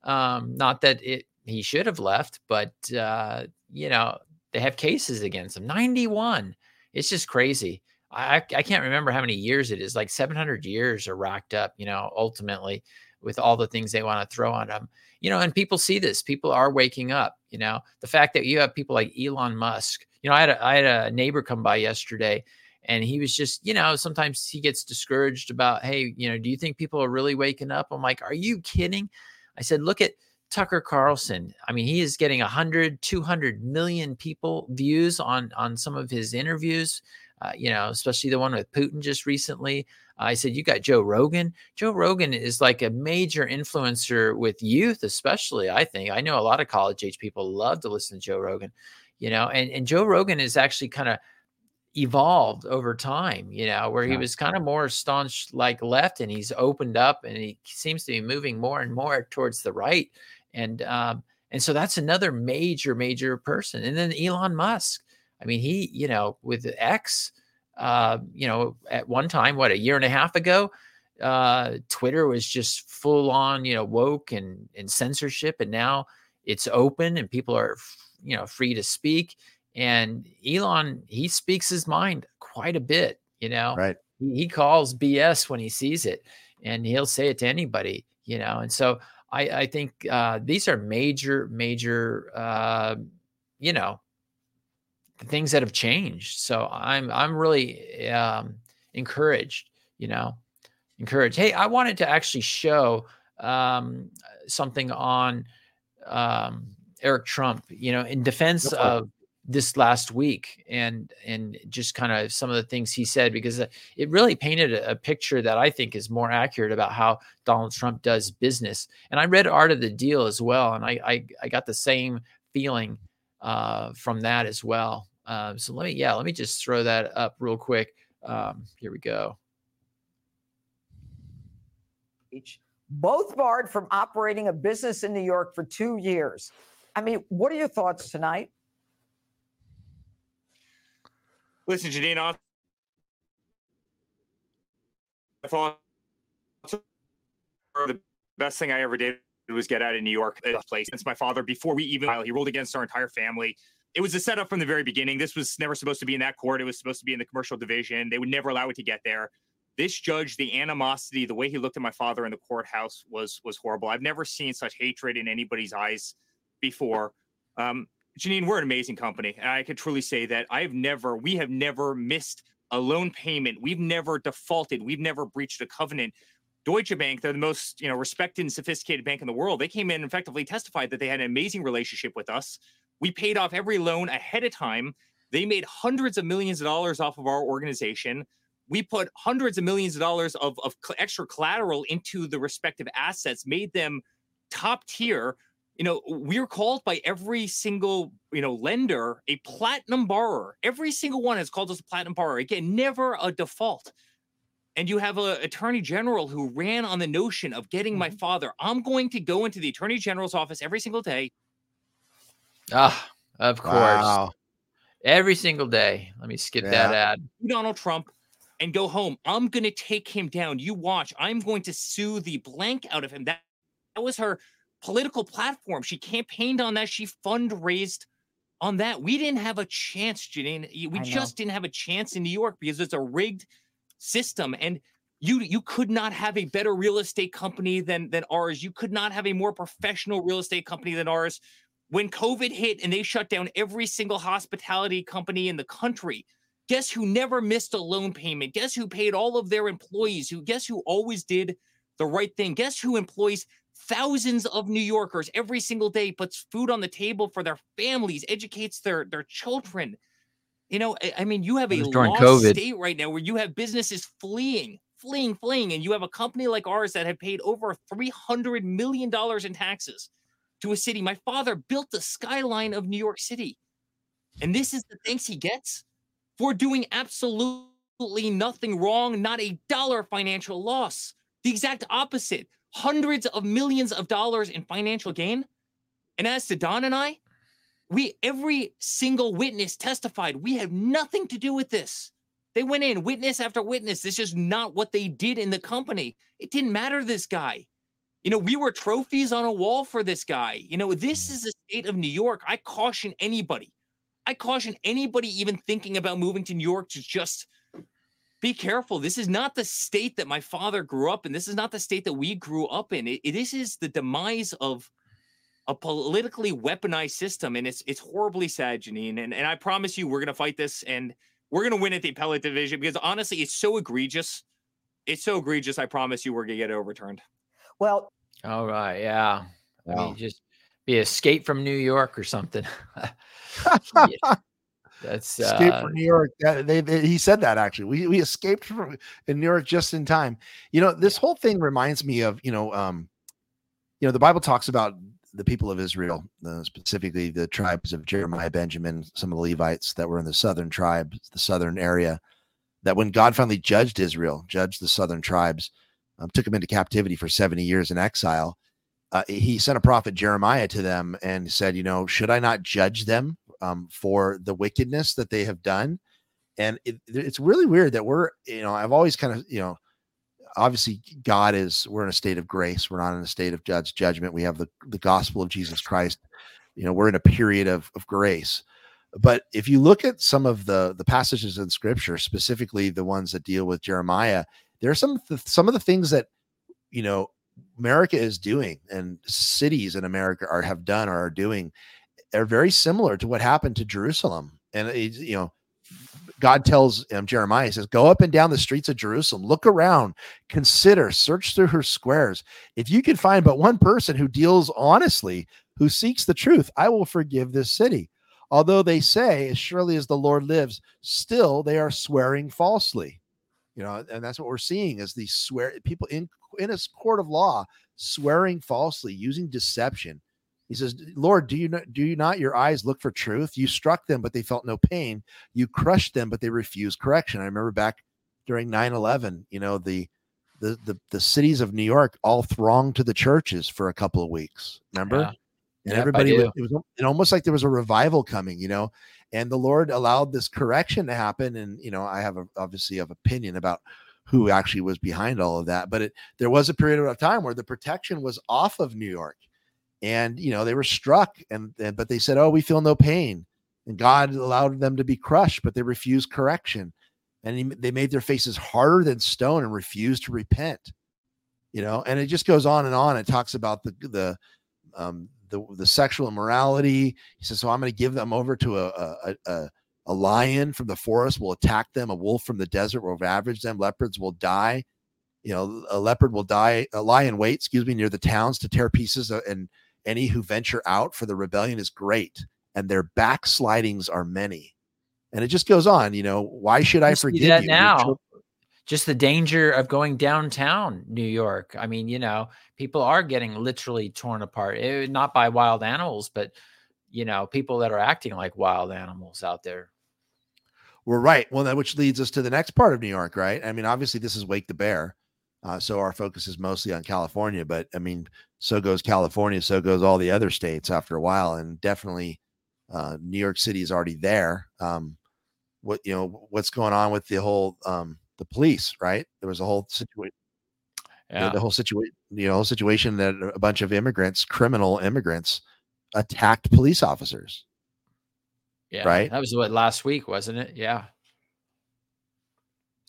Um, not that it he should have left, but uh, you know, they have cases against him. Ninety one. It's just crazy. I I can't remember how many years it is. Like seven hundred years are racked up. You know, ultimately with all the things they want to throw on them. You know, and people see this. People are waking up. You know, the fact that you have people like Elon Musk you know, I had a, I had a neighbor come by yesterday and he was just, you know, sometimes he gets discouraged about, hey, you know, do you think people are really waking up? I'm like, are you kidding? I said, look at Tucker Carlson. I mean, he is getting 100, 200 million people views on on some of his interviews. Uh, you know, especially the one with Putin just recently. I said, you got Joe Rogan. Joe Rogan is like a major influencer with youth, especially. I think I know a lot of college age people love to listen to Joe Rogan you know, and, and Joe Rogan is actually kind of evolved over time, you know, where he was kind of more staunch like left and he's opened up and he seems to be moving more and more towards the right. And um, and so that's another major, major person. And then Elon Musk. I mean, he, you know, with X, uh, you know, at one time, what a year and a half ago, uh, Twitter was just full on, you know, woke and and censorship, and now it's open and people are, you know, free to speak. And Elon, he speaks his mind quite a bit, you know. Right. He, he calls BS when he sees it, and he'll say it to anybody, you know. And so I, I think uh, these are major, major, uh, you know, things that have changed. So I'm, I'm really um, encouraged, you know, encouraged. Hey, I wanted to actually show um, something on um, Eric Trump, you know, in defense of this last week and and just kind of some of the things he said because it really painted a, a, picture that I think is more accurate about how Donald Trump does business. And I read Art of the Deal as well, and I I, I got the same feeling uh, from that as well. Um, so let me yeah let me just throw that up real quick. Um, here we go. Both barred from operating a business in New York for two years. I mean, what are your thoughts tonight? Listen, Jeanine, I thought the best thing I ever did was get out of New York place. Since my father, before we even he ruled against our entire family. It was a setup from the very beginning. This was never supposed to be in that court. It was supposed to be in the commercial division. They would never allow it to get there. This judge, the animosity, the way he looked at my father in the courthouse was was horrible. I've never seen such hatred in anybody's eyes before. Um, Jeanine, we're an amazing company. And I can truly say that I've never, we have never missed a loan payment. We've never defaulted. We've never breached a covenant. Deutsche Bank, they're the most, you know, respected and sophisticated bank in the world. They came in and effectively testified that they had an amazing relationship with us. We paid off every loan ahead of time. They made hundreds of millions of dollars off of our organization. We put hundreds of millions of dollars of, of extra collateral into the respective assets, made them top tier you know, we're called by every single, you know, lender a platinum borrower. Every single one has called us a platinum borrower. Again, never a default. And you have an attorney general who ran on the notion of getting mm-hmm. my father. I'm going to go into the attorney general's office every single day. Ah, of course. Wow. Every single day. Let me skip yeah. that ad. Donald Trump and go home. I'm going to take him down. You watch. I'm going to sue the blank out of him. That, that was her political platform. She campaigned on that. She fundraised on that. We didn't have a chance, Jeanine. We just didn't have a chance in New York because it's a rigged system. And you you could not have a better real estate company than than ours. You could not have a more professional real estate company than ours. When COVID hit and they shut down every single hospitality company in the country, guess who never missed a loan payment? Guess who paid all of their employees? Who guess who always did the right thing? Guess who employs thousands of New Yorkers every single day puts food on the table for their families, educates their their children. You know, I, I mean, you have a lost COVID. state right now where you have businesses fleeing, fleeing, fleeing, and you have a company like ours that have paid over three hundred million dollars in taxes to a city. My father built the skyline of New York City, and this is the thanks he gets for doing absolutely nothing wrong, not a dollar financial loss. The exact opposite hundreds of millions of dollars in financial gain. And as to Don and I, we every single witness testified we have nothing to do with this. They went in witness after witness. This is not what they did in the company. It didn't matter this guy. You know, we were trophies on a wall for this guy. You know, this is the state of New York. I caution anybody. I caution anybody even thinking about moving to New York to just be careful. This is not the state that my father grew up in. This is not the state that we grew up in. It, it, this is the demise of a politically weaponized system, and it's it's horribly sad, Jeanine. And and I promise you, we're gonna fight this, and we're gonna win at the appellate division because honestly, it's so egregious. It's so egregious. I promise you, we're gonna get it overturned. Well, all right, yeah. Wow. I mean, just be escape from New York or something. <laughs> yeah. <laughs> That's escape uh, from New York. That, They, they, he said that actually. We we escaped from in New York just in time. You know, this whole thing reminds me of you know, um, you know, the Bible talks about the people of Israel, uh, specifically the tribes of Jeremiah, Benjamin, some of the Levites that were in the southern tribes, the southern area. That when God finally judged Israel, judged the southern tribes, um, took them into captivity for seventy years in exile. Uh, he sent a prophet Jeremiah to them and said, you know, should I not judge them um, for the wickedness that they have done. And it, it's really weird that we're, you know, I've always kind of, you know, obviously God is we're in a state of grace. We're not in a state of judge judgment. We have the the gospel of Jesus Christ. You know, we're in a period of of grace. But if you look at some of the the passages in Scripture, specifically the ones that deal with Jeremiah, there are some some of the things that you know America is doing and cities in America are have done or are doing are very similar to what happened to Jerusalem. And you know, God tells um, Jeremiah, he says, Go up and down the streets of Jerusalem, look around, consider, search through her squares. If you can find but one person who deals honestly, who seeks the truth, I will forgive this city. Although they say, As surely as the Lord lives, still they are swearing falsely. You know, and that's what we're seeing is these swear people in in a court of law swearing falsely, using deception. He says, Lord, do you not, do you not your eyes look for truth? You struck them, but they felt no pain. You crushed them, but they refused correction. I remember back during 9-11, you know, the the the, the cities of New York all thronged to the churches for a couple of weeks. Remember? Yeah. And yep, everybody was, it was it almost like there was a revival coming, you know. And the Lord allowed this correction to happen. And you know, I have a, obviously have opinion about who actually was behind all of that. But it, there was a period of time where the protection was off of New York and you know they were struck and, and but they said oh we feel no pain. And god allowed them to be crushed but they refused correction. And he, they made their faces harder than stone and refused to repent you know? And it just goes on and on. It talks about the the um the, the sexual immorality. He says so i'm going to give them over to a, a a a lion from the forest will attack them. A wolf from the desert will ravage them. Leopards will die. You know a leopard will die. A lion wait excuse me near the towns to tear pieces and any who venture out for the rebellion is great, and their backslidings are many. And it just goes on, you know, why should I forgive that you? now? Just the danger of going downtown New York. I mean, you know, people are getting literally torn apart, it, eh, not by wild animals, but you know, people that are acting like wild animals out there. We're right. Well, that which leads us to the next part of New York, right? I mean, obviously, this is Wake the Bear. Uh, so our focus is mostly on California, but I mean, so goes California, so goes all the other states after a while, and definitely uh, New York City is already there. Um, what you know, what's going on with the whole um, the police? Right, there was a whole situation. Yeah. The, the whole situation, you know, situation that a bunch of immigrants, criminal immigrants, attacked police officers. Yeah, right. That was what last week, wasn't it? Yeah.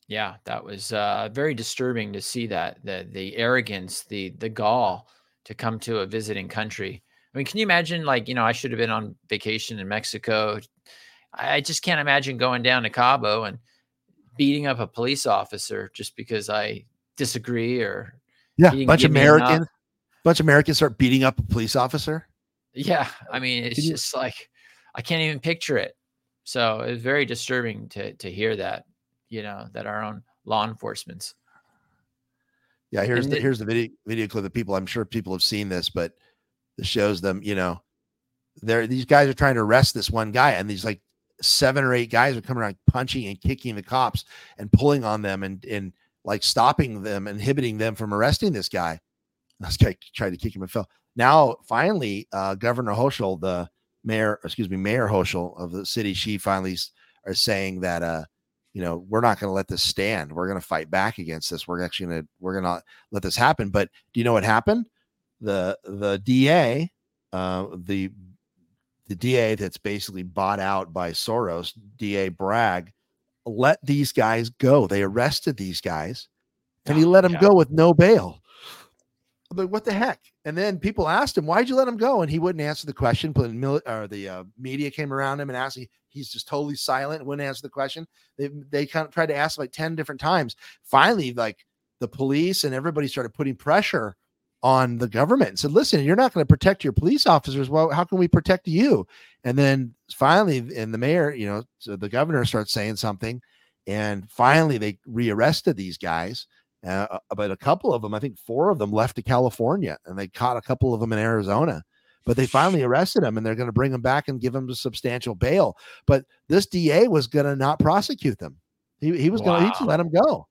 Yeah, that was uh, very disturbing to see that the the arrogance, the the gall to come to a visiting country. I mean, can you imagine? Like, you know, I should have been on vacation in Mexico. I just can't imagine going down to Cabo and beating up a police officer just because I disagree or yeah, a bunch of Americans, bunch of Americans start beating up a police officer. Yeah, I mean, it's just you- like I can't even picture it. So it's very disturbing to to hear that you know, that our own law enforcement's. Yeah, here's the, here's the video video clip of people. I'm sure people have seen this, but this shows them, you know, they're these guys are trying to arrest this one guy, and these like seven or eight guys are coming around punching and kicking the cops and pulling on them and and like stopping them, inhibiting them from arresting this guy. This guy tried to kick him and fell. Now, finally, uh, Governor Hochul, the mayor, excuse me, Mayor Hochul of the city, she finally is saying that uh, you know, we're not going to let this stand. We're going to fight back against this. We're actually going to we're going to let this happen. But do you know what happened? The the DA, uh, the the DA that's basically bought out by Soros, DA Bragg, let these guys go. They arrested these guys, and he let them yeah. go with no bail. But what the heck? And then people asked him, "Why'd you let him go?" And he wouldn't answer the question. But or the uh, media came around him and asked. He, he's just totally silent, wouldn't answer the question. They they kind of tried to ask like ten different times. Finally, like the police and everybody started putting pressure on the government and said, "Listen, you're not going to protect your police officers. Well, how can we protect you?" And then finally, and the mayor, you know, so the governor starts saying something, and finally they rearrested these guys uh, uh, but a couple of them, I think four of them left to California and they caught a couple of them in Arizona. But they finally arrested him and they're going to bring him back and give him a substantial bail. But this DA was going to not prosecute them. He, he was wow. going to let him go.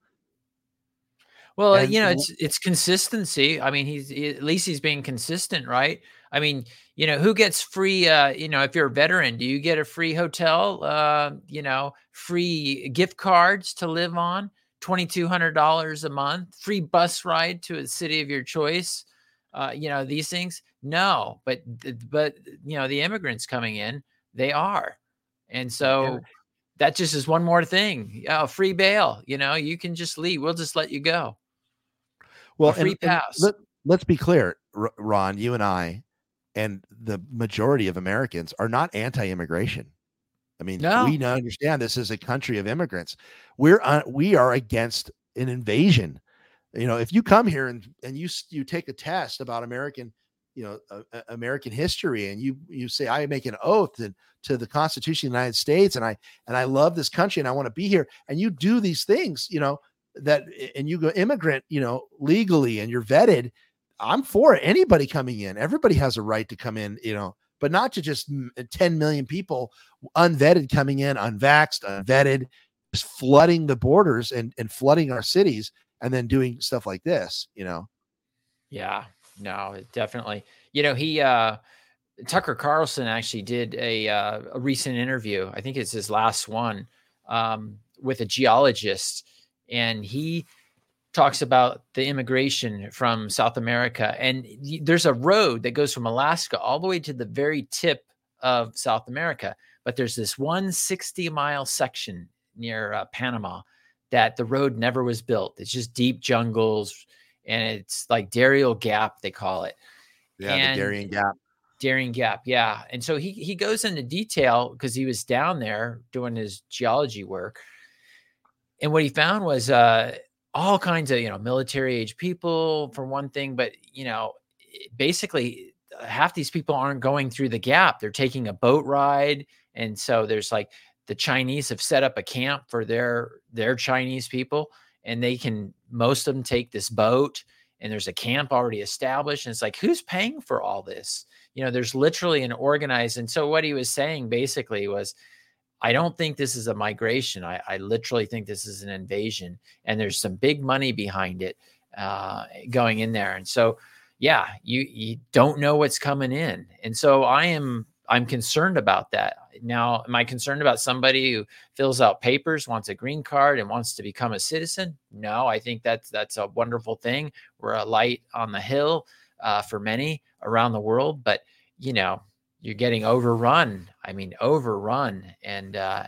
Well, and, you know, it's it's consistency. I mean, he's he, at least he's being consistent, right? I mean, you know, who gets free? Uh, you know, if you're a veteran, do you get a free hotel? Uh, you know, free gift cards to live on? $2,200 a month, free bus ride to a city of your choice. Uh, you know, these things. No, but, but, you know, the immigrants coming in, they are. And so that just is one more thing. Oh, free bail. You know, you can just leave. We'll just let you go. Well, A free and- and pass. let, let's be clear, Ron, you and I, and the majority of Americans are not anti-immigration. I mean, No. we now understand this is a country of immigrants. We're uh, we are against an invasion. You know, if you come here and and you you take a test about American, you know, uh, uh, American history, and you you say I make an oath to, to the Constitution of the United States, and I and I love this country, and I want to be here, and you do these things, you know, that and you go immigrant, you know, legally, and you're vetted. I'm for it. Anybody coming in, everybody has a right to come in, you know, but not to just 10 million people unvetted coming in, unvaxxed, unvetted, just flooding the borders and, and flooding our cities and then doing stuff like this, you know. Yeah, no, definitely. You know, he uh Tucker Carlson actually did a uh, a recent interview. I think it's his last one um, with a geologist, and he talks about the immigration from South America. And there's a road that goes from Alaska all the way to the very tip of South America, but there's this one 60 mile section near uh, Panama that the road never was built. It's just deep jungles, and it's like Dariel Gap they call it. Yeah, And- the Darien Gap. Darien Gap, yeah. And so he he goes into detail because he was down there doing his geology work. And what he found was uh all kinds of, you know, military age people for one thing, but you know, basically uh, half these people aren't going through the gap. They're taking a boat ride. And so there's like the Chinese have set up a camp for their their Chinese people and they can most of them take this boat and there's a camp already established and it's like who's paying for all this you know there's literally an organized and so what he was saying basically was i don't think this is a migration i, I literally think this is an invasion and there's some big money behind it uh, going in there and so yeah you you don't know what's coming in and so i am i'm concerned about that. Now am i concerned about somebody who fills out papers wants a green card and wants to become a citizen? No i think that's that's a wonderful thing. We're a light on the hill uh, for many around the world but you know you're getting overrun i mean overrun and uh,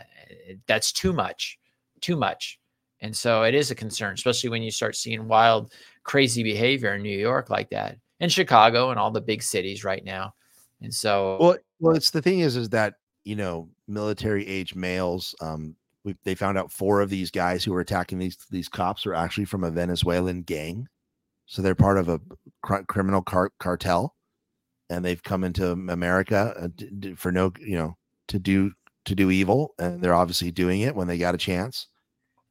that's too much too much. And so it is a concern especially when you start seeing wild crazy behavior in new york like that and chicago and all the big cities right now. And so Well, well, it's the thing is, is that you know, military age males. Um, we, they found out four of these guys who were attacking these these cops were actually from a Venezuelan gang, so they're part of a cr- criminal car- cartel, and they've come into America uh, for no, you know, to do to do evil, and they're obviously doing it when they got a chance.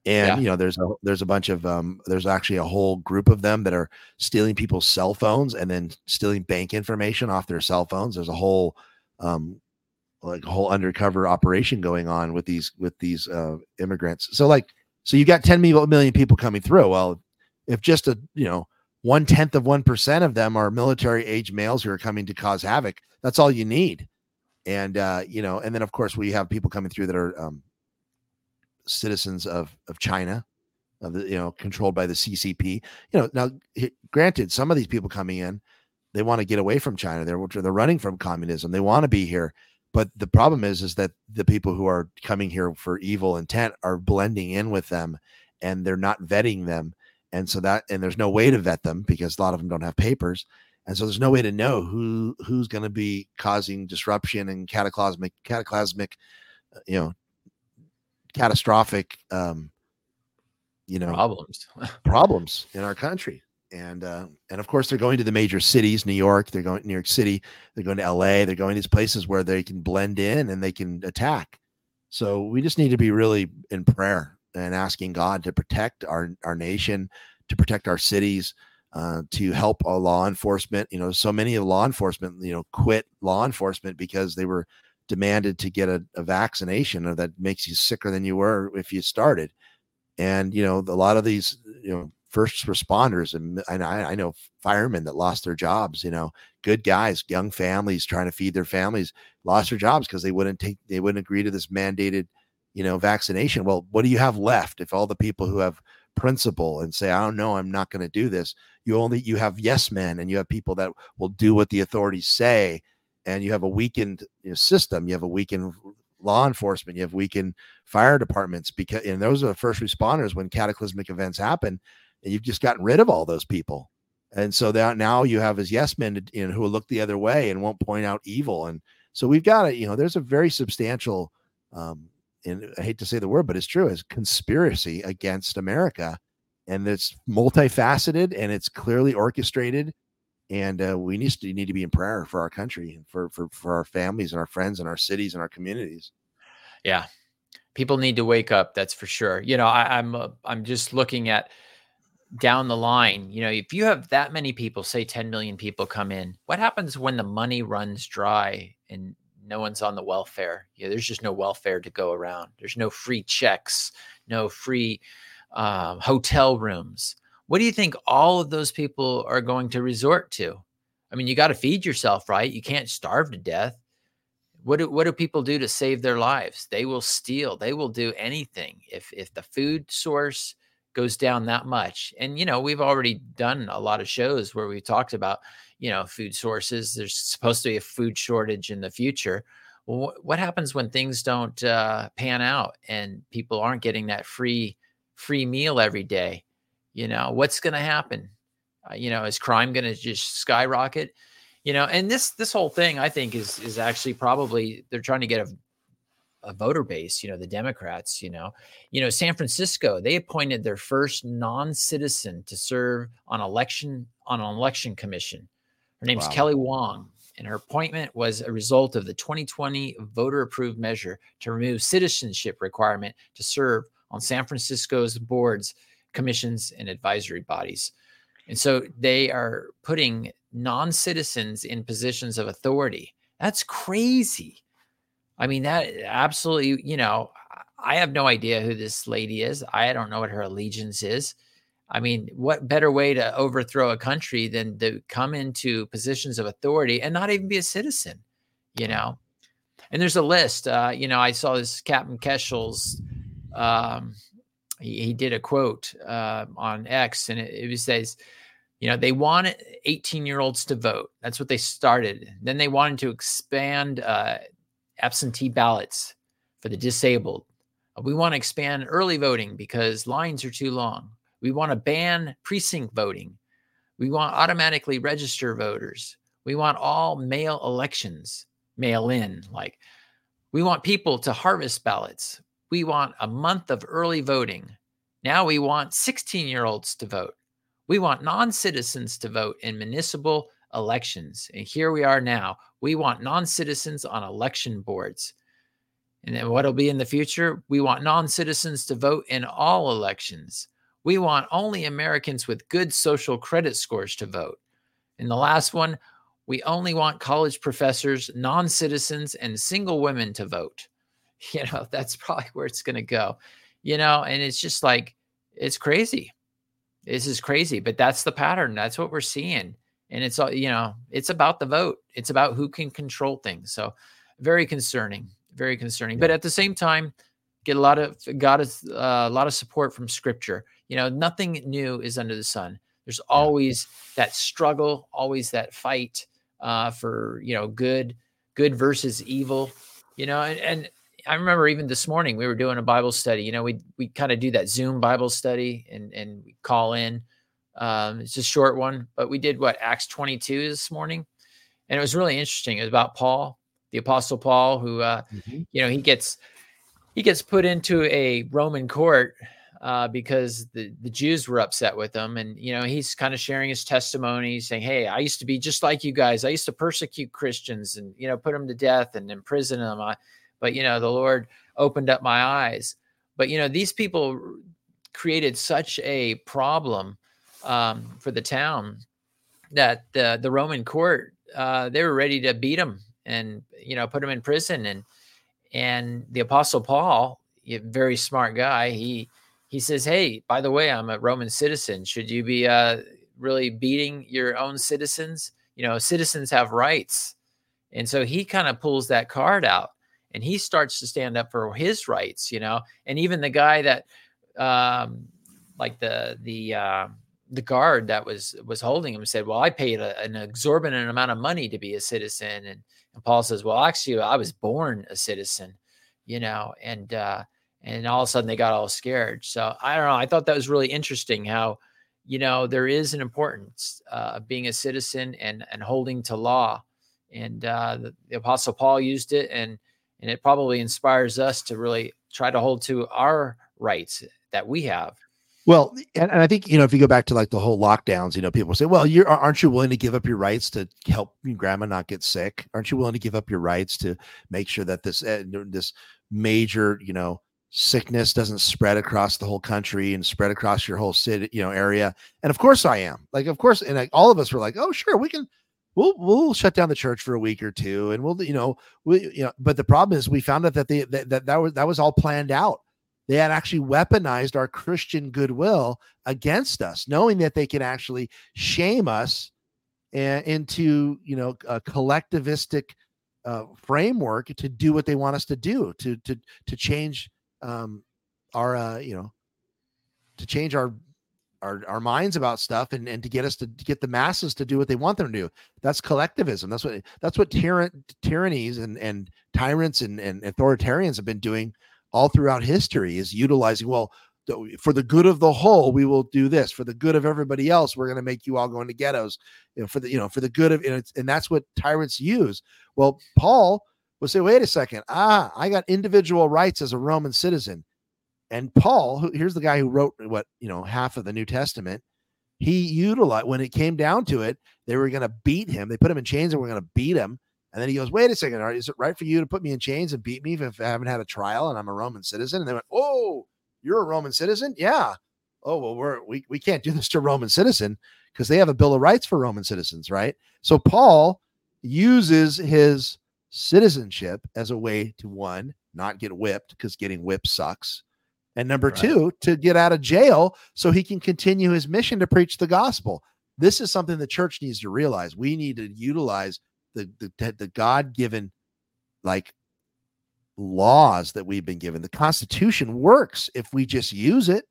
And Yeah. you know, there's a there's a bunch of um, there's actually a whole group of them that are stealing people's cell phones and then stealing bank information off their cell phones. There's a whole um, like a whole undercover operation going on with these with these uh, immigrants. So like, so you've got 10 million people coming through. Well, if just a you know one tenth of one percent of them are military age males who are coming to cause havoc, that's all you need. And uh, you know, and then of course we have people coming through that are um, citizens of of China, of the you know controlled by the CCP. You know, now granted, some of these people coming in, they want to get away from China. They're they're running from communism. They want to be here, but the problem is is that the people who are coming here for evil intent are blending in with them, and they're not vetting them. And so that and there's no way to vet them because a lot of them don't have papers. And so there's no way to know who who's going to be causing disruption and cataclysmic cataclysmic, uh, you know, catastrophic, um, you know, problems <laughs> problems in our country. And uh, and of course they're going to the major cities, New York. They're going to New York City. They're going to L.A. They're going to these places where they can blend in and they can attack. So we just need to be really in prayer and asking God to protect our our nation, to protect our cities, uh, to help our law enforcement. You know, so many of law enforcement, you know, quit law enforcement because they were demanded to get a, a vaccination or that makes you sicker than you were if you started. And you know, a lot of these, you know, first responders and, and I, I know firemen that lost their jobs. You know, good guys, young families trying to feed their families lost their jobs because they wouldn't take, they wouldn't agree to this mandated, you know, vaccination. Well, what do you have left if all the people who have principle and say, I don't know, I'm not going to do this. You only you have yes men and you have people that will do what the authorities say, and you have a weakened you know, system. You have a weakened law enforcement. You have weakened fire departments because and those are the first responders when cataclysmic events happen. And you've just gotten rid of all those people. And so that now you have as yes men you know, who will look the other way and won't point out evil. And so we've got to, you know, there's a very substantial, um, and I hate to say the word, but it's true, as conspiracy against America. And it's multifaceted and it's clearly orchestrated. And uh, we need to need to be in prayer for our country and for, for for our families and our friends and our cities and our communities. Yeah, people need to wake up. That's for sure. You know, I, I'm uh, I'm just looking at down the line, you know, if you have that many people, say 10 million people come in, what happens when the money runs dry and no one's on the welfare? Yeah, there's just no welfare to go around. There's no free checks, no free um, hotel rooms. What do you think all of those people are going to resort to? I mean, you got to feed yourself, right? You can't starve to death. What do, what do people do to save their lives? They will steal. They will do anything. If if the food source goes down that much. And you know, we've already done a lot of shows where we talked about, you know, food sources. There's supposed to be a food shortage in the future. What happens when things don't uh, pan out and people aren't getting that free free meal every day? You know, what's going to happen? Uh, you know, is crime going to just skyrocket? You know, and this this whole thing, I think, is is actually probably they're trying to get a a voter base, you know, the Democrats, you know. You know, San Francisco, they appointed their first non-citizen to serve on election on an election commission. Her name's Wow. Kelly Wong, and her appointment was a result of the 2020 voter approved measure to remove citizenship requirement to serve on San Francisco's boards, commissions, and advisory bodies. And so they are putting non-citizens in positions of authority. That's crazy. I mean, that absolutely, you know, I have no idea who this lady is. I don't know what her allegiance is. I mean, what better way to overthrow a country than to come into positions of authority and not even be a citizen, you know? And there's a list. Uh, you know, I saw this Captain Keshel's, um, he, he did a quote uh, on X, and it, it says, you know, they wanted 18 year olds to vote. That's what they started. Then they wanted to expand uh, absentee ballots for the disabled. We want to expand early voting because lines are too long. We want to ban precinct voting. We want automatically register voters. We want all mail elections, mail in. Like, we want people to harvest ballots. We want a month of early voting. Now we want 16 year olds to vote. We want non citizens to vote in municipal elections. And here we are now. We want non citizens on election boards. And then what'll be in the future? We want non citizens to vote in all elections. We want only Americans with good social credit scores to vote. And the last one, we only want college professors, non citizens, and single women to vote. <laughs> You know, that's probably where it's going to go. You know, and it's just like, it's crazy. This is crazy, but that's the pattern. That's what we're seeing. And it's all, you know, it's about the vote. It's about who can control things. So very concerning, very concerning. But at the same time, get a lot of got a, uh, a lot of support from scripture. You know, nothing new is under the sun. There's always that struggle, always that fight uh, for you know good, good versus evil. You know, and, and I remember even this morning we were doing a Bible study. You know, we we kind of do that Zoom Bible study and and we call in. Um, it's a short one, but we did what Acts 22 this morning, and it was really interesting. It was about Paul, the Apostle Paul, who uh, you know he gets he gets put into a Roman court uh, because the the Jews were upset with him, and you know he's kind of sharing his testimony, saying, "Hey, I used to be just like you guys. I used to persecute Christians and you know put them to death and imprison them. I, but you know the Lord opened up my eyes. But you know these people created such a problem um, for the town that the the Roman court uh, they were ready to beat him and you know put him in prison and and the apostle Paul, very smart guy, he he says, "Hey, by the way, I'm a Roman citizen. Should you be uh, really beating your own citizens? You know, citizens have rights." And so he kind of pulls that card out and he starts to stand up for his rights, you know. And even the guy that um, like the the uh, the guard that was was holding him said, "Well, I paid a, an exorbitant amount of money to be a citizen," and, and Paul says, "Well, actually, I was born a citizen," you know, and uh, and all of a sudden they got all scared. So I don't know. I thought that was really interesting how you know there is an importance uh, of being a citizen and and holding to law, and uh, the, the Apostle Paul used it, and and it probably inspires us to really try to hold to our rights that we have well, and, and, I think you know if you go back to like the whole lockdowns, you know, people say, "Well, you aren't you willing to give up your rights to help grandma not get sick? Aren't you willing to give up your rights to make sure that this uh, this major you know sickness doesn't spread across the whole country and spread across your whole city you know area?" And of course, I am. Like, of course, and like, all of us were like, "Oh, sure, we can." We'll, we'll shut down the church for a week or two and we'll you know we you know but the problem is we found out that they that, that, that was that was all planned out they had actually weaponized our Christian goodwill against us, knowing that they can actually shame us and, into you know a collectivistic uh, framework to do what they want us to do to to to change um, our uh, you know to change our our, our minds about stuff and, and to get us to, to get the masses to do what they want them to do. That's collectivism. That's what that's what tyran- tyrannies and, and tyrants and, and authoritarians have been doing all throughout history is utilizing well for the good of the whole we will do this for the good of everybody else we're going to make you all go into ghettos you know, for the you know for the good of and, and that's what tyrants use well paul will say wait a second ah i got individual rights as a roman citizen and paul who, here's the guy who wrote what you know half of the new testament he utilized when it came down to it they were going to beat him they put him in chains and we're going to beat him and then he goes, wait a second, is it right for you to put me in chains and beat me if I haven't had a trial and I'm a Roman citizen? And they went, oh, you're a Roman citizen? Yeah. Oh, well, we're, we, we can't do this to a Roman citizen because they have a Bill of Rights for Roman citizens, right? So Paul uses his citizenship as a way to one, not get whipped because getting whipped sucks. And number right. two, to get out of jail so he can continue his mission to preach the gospel. This is something the church needs to realize. We need to utilize the the, the God given like laws that we've been given. The Constitution works if we just use it.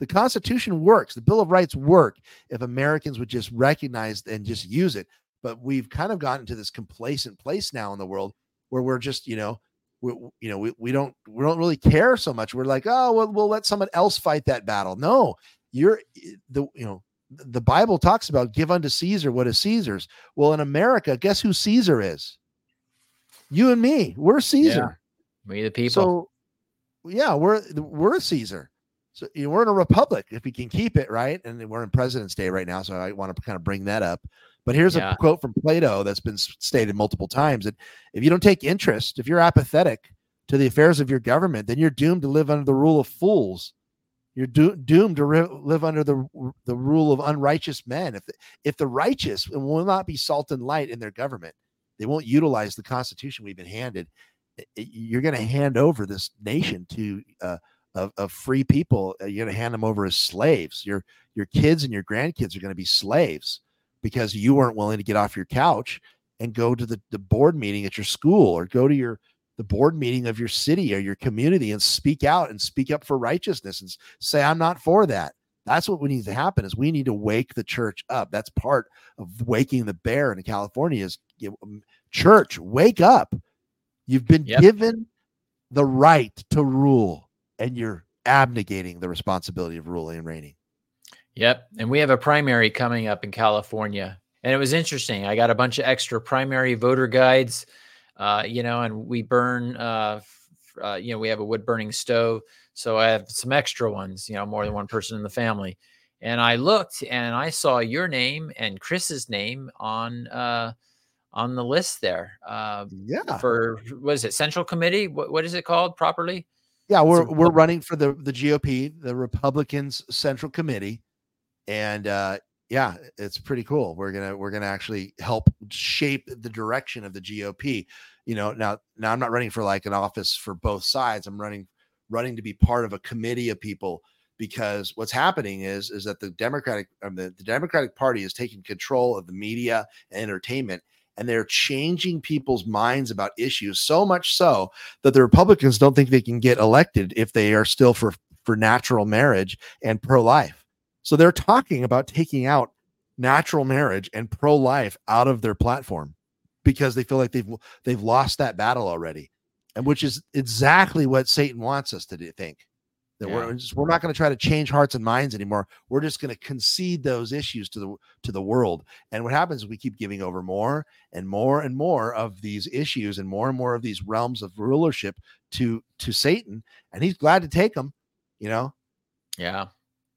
The Constitution works. The Bill of Rights work if Americans would just recognize and just use it. But we've kind of gotten to this complacent place now in the world where we're just, you know, we, you know, we, we don't we don't really care so much. We're like, oh, well, we'll let someone else fight that battle. No, you're eh, the you know the Bible talks about give unto Caesar what is Caesar's. Well, in America, guess who Caesar is? You and me. We're Caesar. Yeah, we the people. So yeah, we're we're Caesar. So you know, we're in a republic if we can keep it right, and we're in President's Day right now. So I want to kind of bring that up. But here's yeah. a quote from Plato that's been stated multiple times: that if you don't take interest, if you're apathetic to the affairs of your government, then you're doomed to live under the rule of fools you're do- doomed to re- live under the the rule of unrighteous men. If the, if the righteous will not be salt and light in their government, they won't utilize the Constitution we've been handed. You're going to hand over this nation to uh, of, of free people. Uh, you're going to hand them over as slaves. Your your kids and your grandkids are going to be slaves because you weren't willing to get off your couch and go to the, the board meeting at your school or go to your the board meeting of your city or your community and speak out and speak up for righteousness and say i'm not for that. That's what we need to happen is we need to wake the church up. That's part of waking the bear in california is church. Wake up. You've been yep. given the right to rule and you're abnegating the responsibility of ruling and reigning yep and we have a primary coming up in california and it was interesting i got a bunch of extra primary voter guides uh, you know, and we burn, uh, uh, you know, we have a wood burning stove. So I have some extra ones, you know, more than one person in the family. And I looked and I saw your name and Chris's name on, uh, on the list there. Uh, yeah. For what is it? Central Committee? What, what is it called properly? Yeah, we're we're running for the the GOP, the Republicans Central Committee, and uh, yeah, it's pretty cool. We're gonna we're gonna actually help shape the direction of the GOP. You know, now now I'm not running for like an office for both sides. I'm running running to be part of a committee of people because what's happening is is that the Democratic um, the, the Democratic Party is taking control of the media and entertainment and they're changing people's minds about issues so much so that the Republicans don't think they can get elected if they are still for for natural marriage and pro-life. So they're talking about taking out natural marriage and pro-life out of their platform because they feel like they've they've lost that battle already. And which is exactly what Satan wants us to do, think. That Yeah. we're just, we're not going to try to change hearts and minds anymore. We're just going to concede those issues to the to the world. And what happens is we keep giving over more and more and more of these issues and more and more of these realms of rulership to to Satan, and he's glad to take them. You know, Yeah.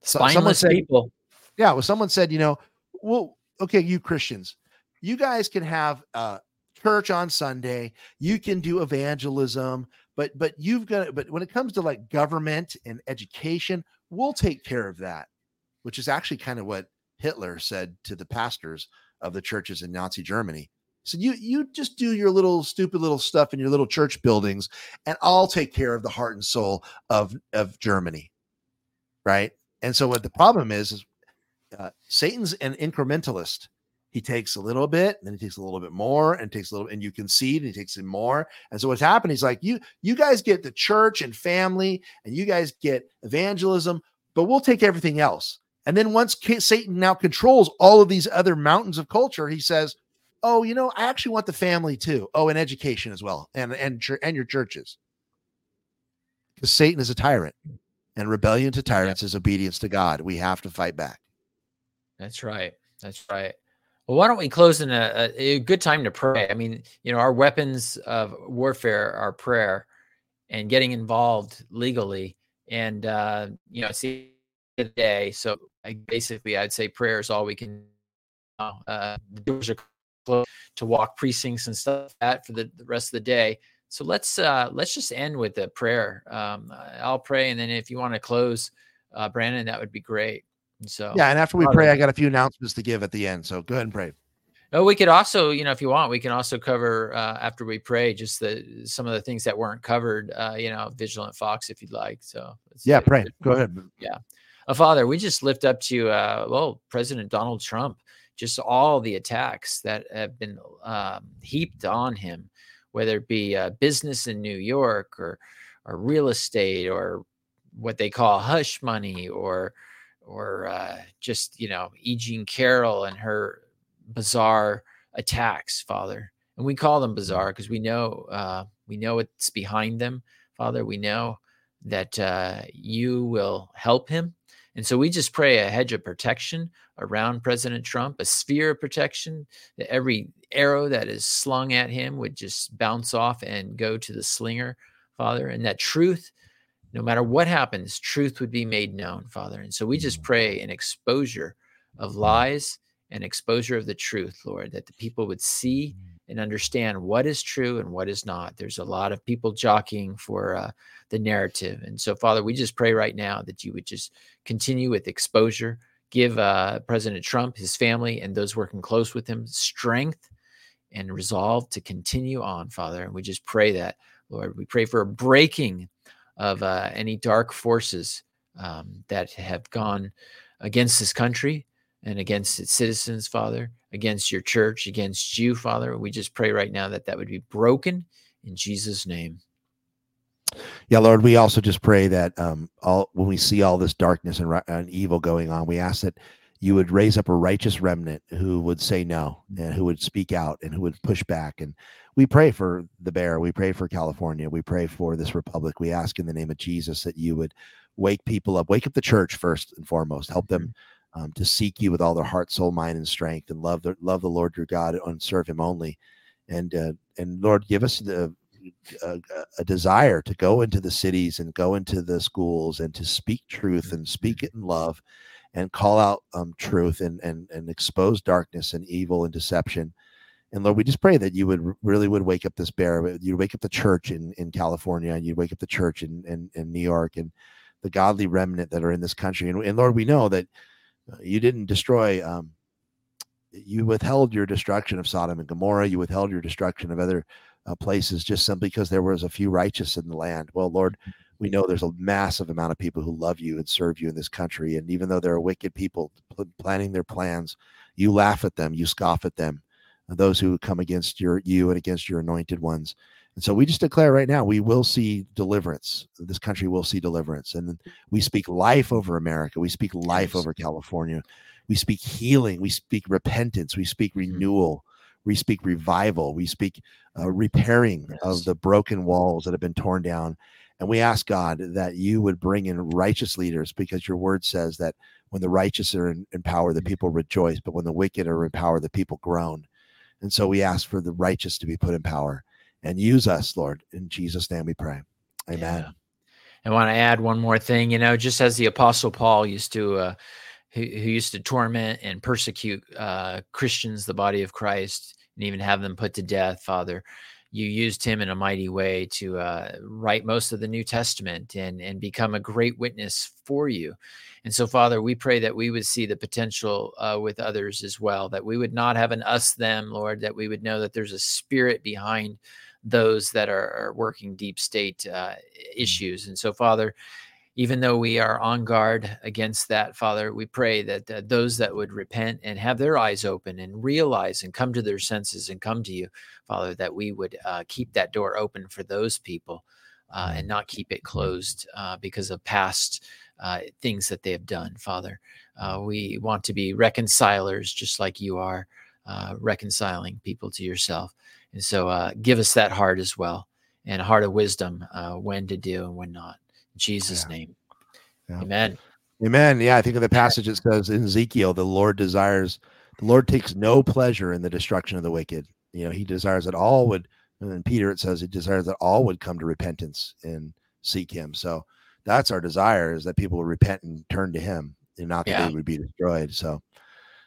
Spineless said- people. yeah. Well, someone said, you know, well, okay, you Christians, you guys can have uh church on Sunday, you can do evangelism, but but you've got but when it comes to like government and education, we'll take care of that, which is actually kind of what Hitler said to the pastors of the churches in Nazi Germany. So you you just do your little stupid little stuff in your little church buildings, and I'll take care of the heart and soul of of Germany, right? And so what the problem is is uh, Satan's an incrementalist. He takes a little bit, then he takes a little bit more, and takes a little, and you concede, and he takes it more. And so what's happened? He's like, you, you guys get the church and family, and you guys get evangelism, but we'll take everything else. And then once Satan now controls all of these other mountains of culture, he says, "Oh, you know, I actually want the family too. Oh, and education as well, and and and your churches." Because Satan is a tyrant, and rebellion to tyrants is obedience to God. We have to fight back. That's right. That's right. Well, why don't we close in a, a, a good time to pray? I mean, you know, our weapons of warfare are prayer and getting involved legally. And, uh, you know, see today. So I, basically, I'd say prayer is all we can. do. Uh, the doors are closed to walk precincts and stuff like that for the, the rest of the day. So let's uh, let's just end with a prayer. Um, I'll pray, and then if you want to close, uh, Brandon, that would be great. And so Yeah, and after we pray, I got a few announcements to give at the end. So go ahead and pray. Oh, we could also, you know, if you want, we can also cover uh, after we pray just the some of the things that weren't covered. Uh, you know, vigilant fox, if you'd like. So Yeah, pray. Go ahead. Yeah, uh, Father, we just lift up to uh, well, President Donald Trump, just all the attacks that have been um, heaped on him, whether it be uh, business in New York or or real estate or what they call hush money or or uh, just you know E. Jean Carroll and her bizarre attacks, Father. And we call them bizarre because we know uh, we know what's behind them, Father. We know that uh, you will help him, and so we just pray a hedge of protection around President Trump, a sphere of protection that every arrow that is slung at him would just bounce off and go to the slinger, Father, and that truth no matter what happens, truth would be made known, Father. And so we just pray an exposure of lies and exposure of the truth, Lord, that the people would see and understand what is true and what is not. There's a lot of people jockeying for uh, the narrative. And so, Father, we just pray right now that you would just continue with exposure, give uh, President Trump, his family, and those working close with him strength and resolve to continue on, Father. And we just pray that, Lord. We pray for a breaking of uh, any dark forces um, that have gone against this country and against its citizens, Father, against your church, against you, Father. We just pray right now that that would be broken in Jesus' name. Yeah, Lord, we also just pray that um, all when we see all this darkness and, and evil going on, we ask that you would raise up a righteous remnant who would say no and who would speak out and who would push back. And we pray for the bear. We pray for California. We pray for this republic. We ask in the name of Jesus that you would wake people up, wake up the church first and foremost, help them um, to seek you with all their heart, soul, mind, and strength, and love the love the Lord your God and serve Him only. And uh, and Lord, give us the a, a desire to go into the cities and go into the schools and to speak truth and speak it in love and call out um, truth and, and and expose darkness and evil and deception and lord we just pray that you would really would wake up this bear you'd wake up the church in in california and you'd wake up the church in in, in new york and the godly remnant that are in this country and, and lord we know that uh, you didn't destroy um, you withheld your destruction of sodom and gomorrah you withheld your destruction of other uh, places just simply because there was a few righteous in the land. Well, Lord, we know there's a massive amount of people who love you and serve you in this country. And even though there are wicked people pl- planning their plans, you laugh at them, you scoff at them, uh, those who come against your you and against your anointed ones. And so we just declare right now we will see deliverance. This country will see deliverance. And we speak life over America. We speak life over California. We speak healing. We speak repentance. We speak Mm-hmm. renewal. We speak revival. We speak uh, repairing of the broken walls that have been torn down. And we ask God that you would bring in righteous leaders because your word says that when the righteous are in, in power, Mm-hmm. the people rejoice, but when the wicked are in power, the people groan. And so we ask for the righteous to be put in power and use us, Lord. In Jesus' name we pray. Amen. Yeah. I want to add one more thing. You know, just as the Apostle Paul used to, uh, who, used to torment and persecute uh, Christians, the body of Christ, and even have them put to death, Father, you used him in a mighty way to uh, write most of the New Testament and and become a great witness for you. And so, Father, we pray that we would see the potential uh, with others as well. That we would not have an us them, Lord. That we would know that there's a spirit behind those that are, are working deep state uh, issues. And so, Father, even though we are on guard against that, Father, we pray that uh, those that would repent and have their eyes open and realize and come to their senses and come to you, Father, that we would uh, keep that door open for those people uh, and not keep it closed uh, because of past uh, things that they have done, Father. Uh, we want to be reconcilers just like you are, uh, reconciling people to yourself. And so uh, give us that heart as well and a heart of wisdom uh, when to do and when not. In Jesus' name. Yeah. Amen. Amen. Yeah, I think of the passage it says in Ezekiel, the Lord desires, the Lord takes no pleasure in the destruction of the wicked. You know, he desires that all would, and in Peter it says he desires that all would come to repentance and seek him. So that's our desire is that people would repent and turn to him and not that Yeah. they would be destroyed. So,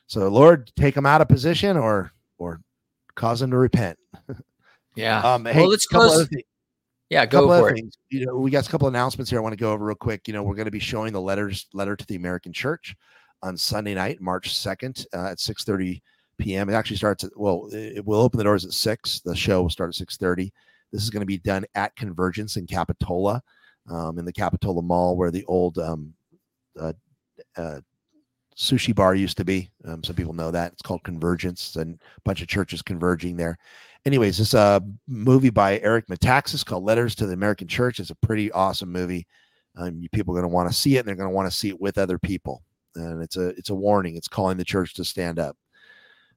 so Lord, take them out of position or, or cause them to repent. Yeah. <laughs> Um, Well, hey, let's couple close- Yeah, go couple for it. things. You know, we got a couple announcements here. I want to go over real quick. You know, we're going to be showing the letters letter to the American Church on Sunday night, March second, uh, at six thirty p.m. It actually starts at well, it, it will open the doors at six. The show will start at six thirty. This is going to be done at Convergence in Capitola, um, in the Capitola Mall, where the old um, uh, uh, sushi bar used to be. Um, some people know that it's called Convergence, and a bunch of churches converging there. Anyways, this uh movie by Eric Metaxas called Letters to the American Church is a pretty awesome movie. Um, people are going to want to see it, and they're going to want to see it with other people. And it's a it's a warning. It's calling the church to stand up.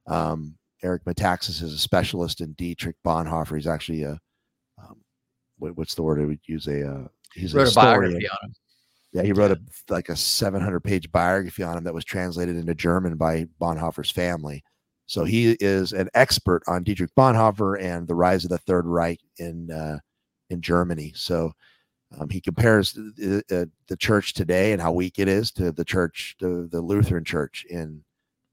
Um, Eric Metaxas is a specialist in Dietrich Bonhoeffer. He's actually a um, what, what's the word I would use? A uh, he's a historian. biography on him. Yeah, he wrote a like a 700 page biography on him that was translated into German by Bonhoeffer's family. So he is an expert on Dietrich Bonhoeffer and the rise of the Third Reich in uh, in Germany. So um, he compares the, uh, the church today and how weak it is to the church, to the Lutheran church in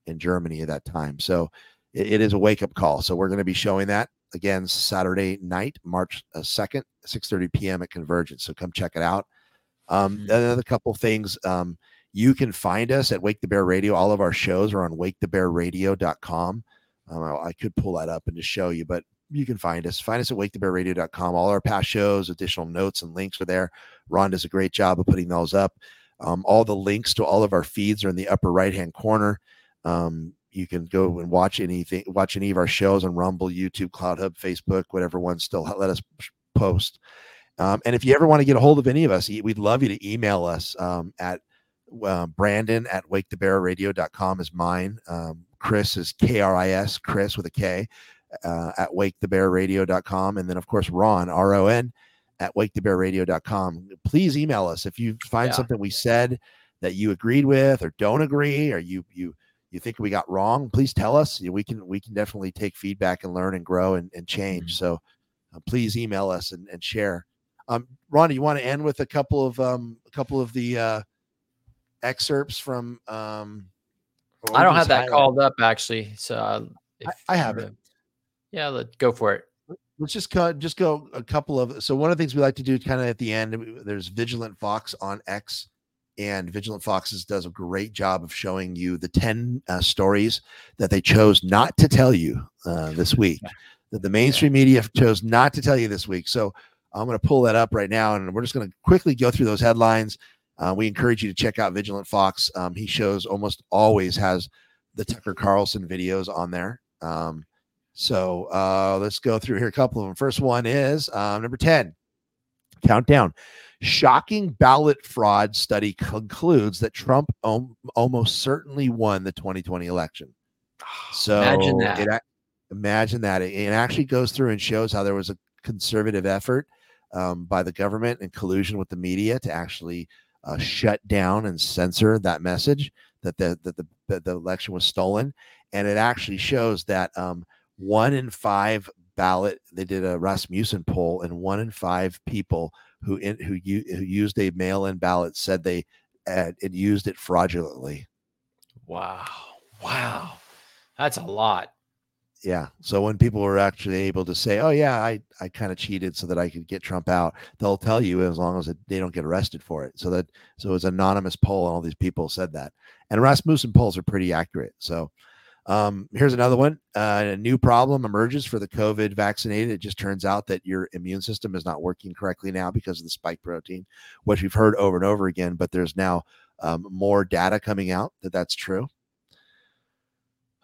in Germany at that time. So it, it is a wake up call. So we're going to be showing that again Saturday night, March uh, second, 6:30 p.m. at Convergence. So come check it out. Um, another couple things. Um, you can find us at Wake the Bear Radio. All of our shows are on wakethebearradio.com. Um, I, I could pull that up and just show you, but you can find us. Find us at wakethebearradio.com. All our past shows, additional notes and links are there. Ron does a great job of putting those up. Um, all the links to all of our feeds are in the upper right hand corner. Um, you can go and watch anything, watch any of our shows on Rumble, YouTube, CloutHub, Facebook, whatever one still let us post. Um, and if you ever want to get a hold of any of us, we'd love you to email us um, at uh, Brandon at wakethebearradio.com is mine. Um, Chris is K R I S, Chris with a K uh, at wakethebearradio.com. And then, of course, Ron, R O N, at wakethebearradio.com. Please email us if you find Yeah. something we said that you agreed with or don't agree or you, you, you think we got wrong, please tell us. We can we can definitely take feedback and learn and grow and, and change. So uh, please email us and, and share. Um, Ronnie, you want to end with a couple of um, a couple of the uh, excerpts from? Um, I don't have that highlight- called up actually. So uh, if I have it. Yeah, let go for it. Let's just go, just go a couple of. So one of the things we like to do, kind of at the end, there's Vigilant Fox on X, and Vigilant Foxes does a great job of showing you the ten uh, stories that they chose not to tell you uh, this week. That the mainstream media chose not to tell you this week. So I'm going to pull that up right now, and we're just going to quickly go through those headlines. Uh, we encourage you to check out Vigilant Fox. Um, he shows almost always has the Tucker Carlson videos on there. Um, So uh, let's go through here a couple of them. First one is uh, number 10. Countdown. Shocking ballot fraud study concludes that Trump om- almost certainly won the 2020 election. So Imagine that. It, imagine that. It, it actually goes through and shows how there was a conservative effort um, by the government in collusion with the media to actually uh, shut down and censor that message that the that the that the election was stolen, and it actually shows that um, one in five ballot they did a Rasmussen poll, and one in five people who in, who, who used a mail-in ballot said they it used it fraudulently. Wow. Wow. That's a lot. Yeah. So when people were actually able to say, "Oh yeah, I I kind of cheated so that I could get Trump out," they'll tell you as long as it, they don't get arrested for it. So that so it was an anonymous poll, and all these people said that. And Rasmussen polls are pretty accurate. So um, here's another one. Uh, a new problem emerges for the COVID vaccinated. It just turns out that your immune system is not working correctly now because of the spike protein, which we've heard over and over again. But there's now um, more data coming out that that's true.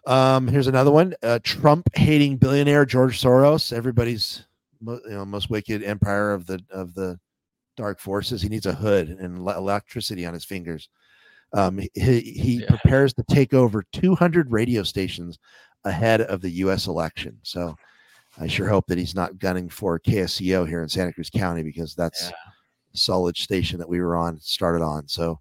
Um, here's another one. Uh, Trump hating billionaire George Soros, everybody's you know most wicked empire of the of the dark forces. He needs a hood and le- electricity on his fingers. Um, he he prepares to take over 200 radio stations ahead of the U.S. election. So I sure hope that he's not gunning for KSCO here in Santa Cruz County because that's a solid station that we were on started on. So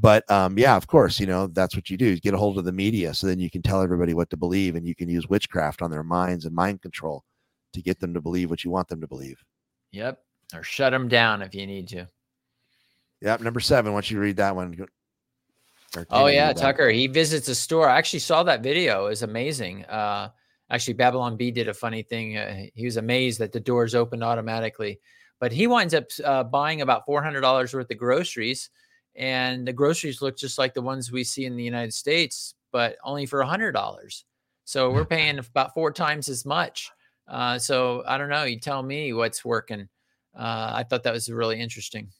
but um, yeah, of course, you know that's what you do. You get a hold of the media, so then you can tell everybody what to believe, and you can use witchcraft on their minds and mind control to get them to believe what you want them to believe. Yep. Or shut them down if you need to. Yep. Number seven. Once you read that one? Oh yeah. Tucker. He visits a store. I actually saw that video. It was amazing. Uh, actually, Babylon Bee did a funny thing. Uh, he was amazed that the doors opened automatically, but he winds up uh, buying about four hundred dollars worth of groceries, and the groceries look just like the ones we see in the United States, but only for a hundred dollars. So we're <laughs> paying about four times as much. Uh, so I don't know. You tell me what's working. Uh, I thought that was really interesting.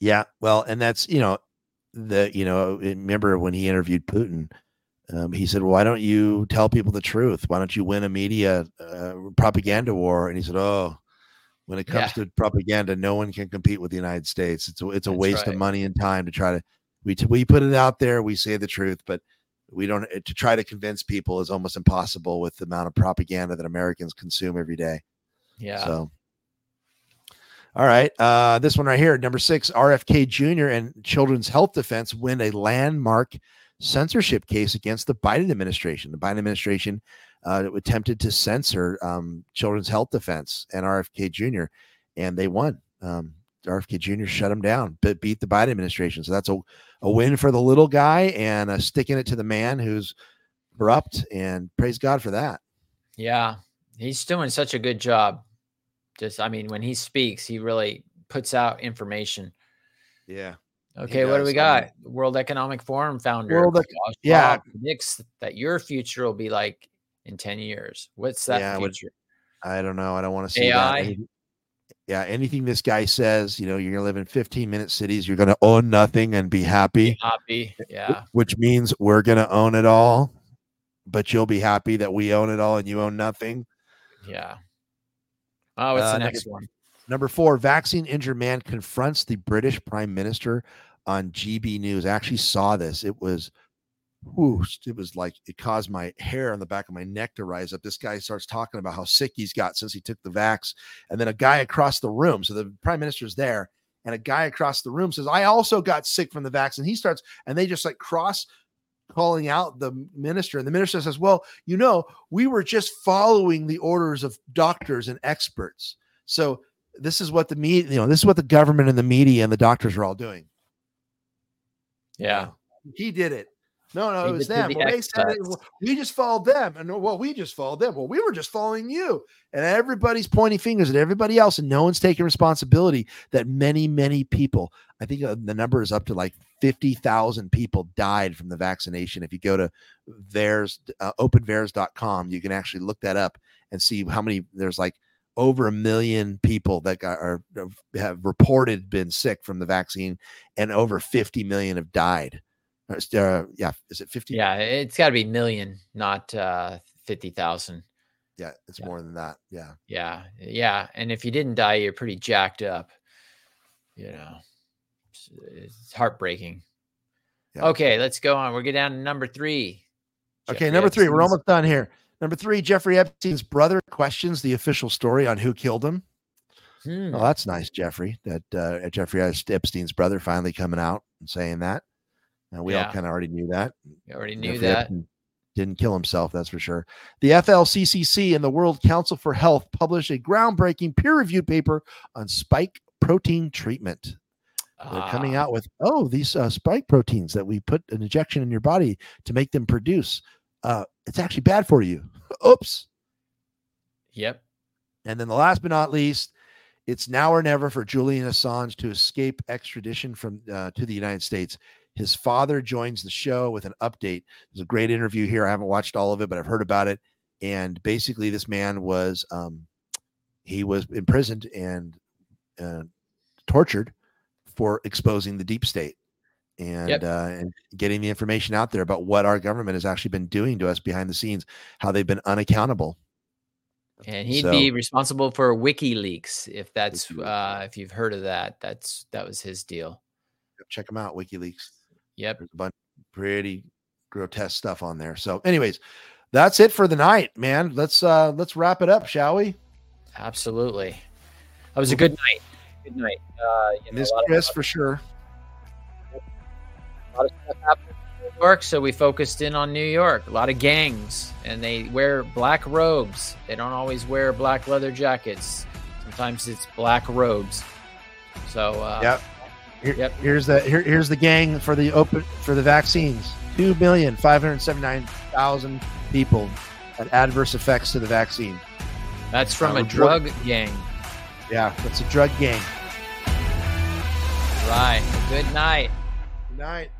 Yeah, well, and that's you know the you know remember when he interviewed Putin, um, he said, "Why don't you tell people the truth? Why don't you win a media uh, propaganda war?" And he said, "Oh, when it comes to propaganda, no one can compete with the United States. It's a, it's a That's waste right. of money and time to try to we t- we put it out there, we say the truth, but we don't to try to convince people is almost impossible with the amount of propaganda that Americans consume every day." Yeah. So, all right. Uh, this one right here, number six, RFK Jr. and Children's Health Defense win a landmark censorship case against the Biden administration. The Biden administration uh, attempted to censor um, Children's Health Defense and RFK Jr., and they won. Um, RFK Jr. shut him down, but beat the Biden administration. So that's a, a win for the little guy and uh, sticking it to the man who's corrupt. And praise God for that. Yeah, he's doing such a good job. Just, I mean, when he speaks, he really puts out information. Yeah. Okay, what do we got? World Economic Forum founder World yeah. Predicts that your future will be like in 10 years. What's that Yeah, future? I don't know. I don't want to see AI? that. Any- yeah, anything this guy says, you know, you're gonna live in 15 minute cities, you're gonna own nothing and be happy, Happy. Yeah. which means we're gonna own it all, but you'll be happy that we own it all and you own nothing. Yeah. Oh, it's Uh, the number- next one? Number four, vaccine injured man confronts the British Prime Minister on GB News. I actually saw this. It was, whoosh, it was like it caused my hair on the back of my neck to rise up. This guy starts talking about how sick he's got since he took the vax, and then a guy across the room. So the Prime Minister's there, and a guy across the room says, "I also got sick from the vax," and he starts, and they just like cross calling out the minister and the minister says well you know we were just following the orders of doctors and experts so this is what the media you know this is what the government and the media and the doctors are all doing Yeah. he did it no no it was them. the well, they said it, well, we just followed them and well we just followed them. Well we were just following you. And everybody's pointing fingers at everybody else and no one's taking responsibility that many many people i think uh, the number is up to like 50,000 people died from the vaccination. If you go to VAERS uh, openvaers.com you can actually look that up and see how many there's like over a million people that got are have reported been sick from the vaccine and over 50 million have died uh, yeah is it 50 Yeah, it's got to be million, not uh, 50,000. Yeah, it's more than that. Yeah. Yeah, yeah. And if you didn't die, you're pretty jacked up. You know, it's, it's heartbreaking. Yeah. Okay, let's go on. We're get down to number three. Okay, Jeffrey number three. We're almost done here. Number three, Jeffrey Epstein's brother questions the official story on who killed him. Hmm. Well, that's nice, Jeffrey. That uh, Jeffrey Epstein's brother finally coming out and saying that. And we all kind of already knew that. You already knew that. Didn't kill himself, that's for sure. The FLCCC and the World Council for Health published a groundbreaking peer-reviewed paper on spike protein treatment. They're coming Ah. out with oh these uh, spike proteins that we put an injection in your body to make them produce. Uh, it's actually bad for you. <laughs> Oops. Yep. And then the last but not least, it's now or never for Julian Assange to escape extradition from uh, to the United States. His father joins the show with an update. There's a great interview here. I haven't watched all of it, but I've heard about it. And basically, this man was um, he was imprisoned and uh, tortured for exposing the deep state and Yep. uh, and getting the information out there about what our government has actually been doing to us behind the scenes, how they've been unaccountable. And he'd So- be responsible for WikiLeaks if that's uh if you've heard of that. That's that was his deal. Check them out, WikiLeaks. Yep. There's a bunch of pretty grotesque stuff on there. So, anyways, that's it for the night, man. Let's uh let's wrap it up, shall we? Absolutely. That was a good night. Good night. Uh you know, Miss a lot of- Chris for sure. a lot of stuff happened in New York, so we focused in on New York. A lot of gangs, and they wear black robes. They don't always wear black leather jackets. Sometimes it's black robes. So uh, Yep. Here- Here's the here, here's the gang for the open for the vaccines. Two million five hundred seventy nine thousand people had adverse effects to the vaccine. that's from Uh, a drug gang. Yeah, that's a drug gang. Right. Good night. Good night.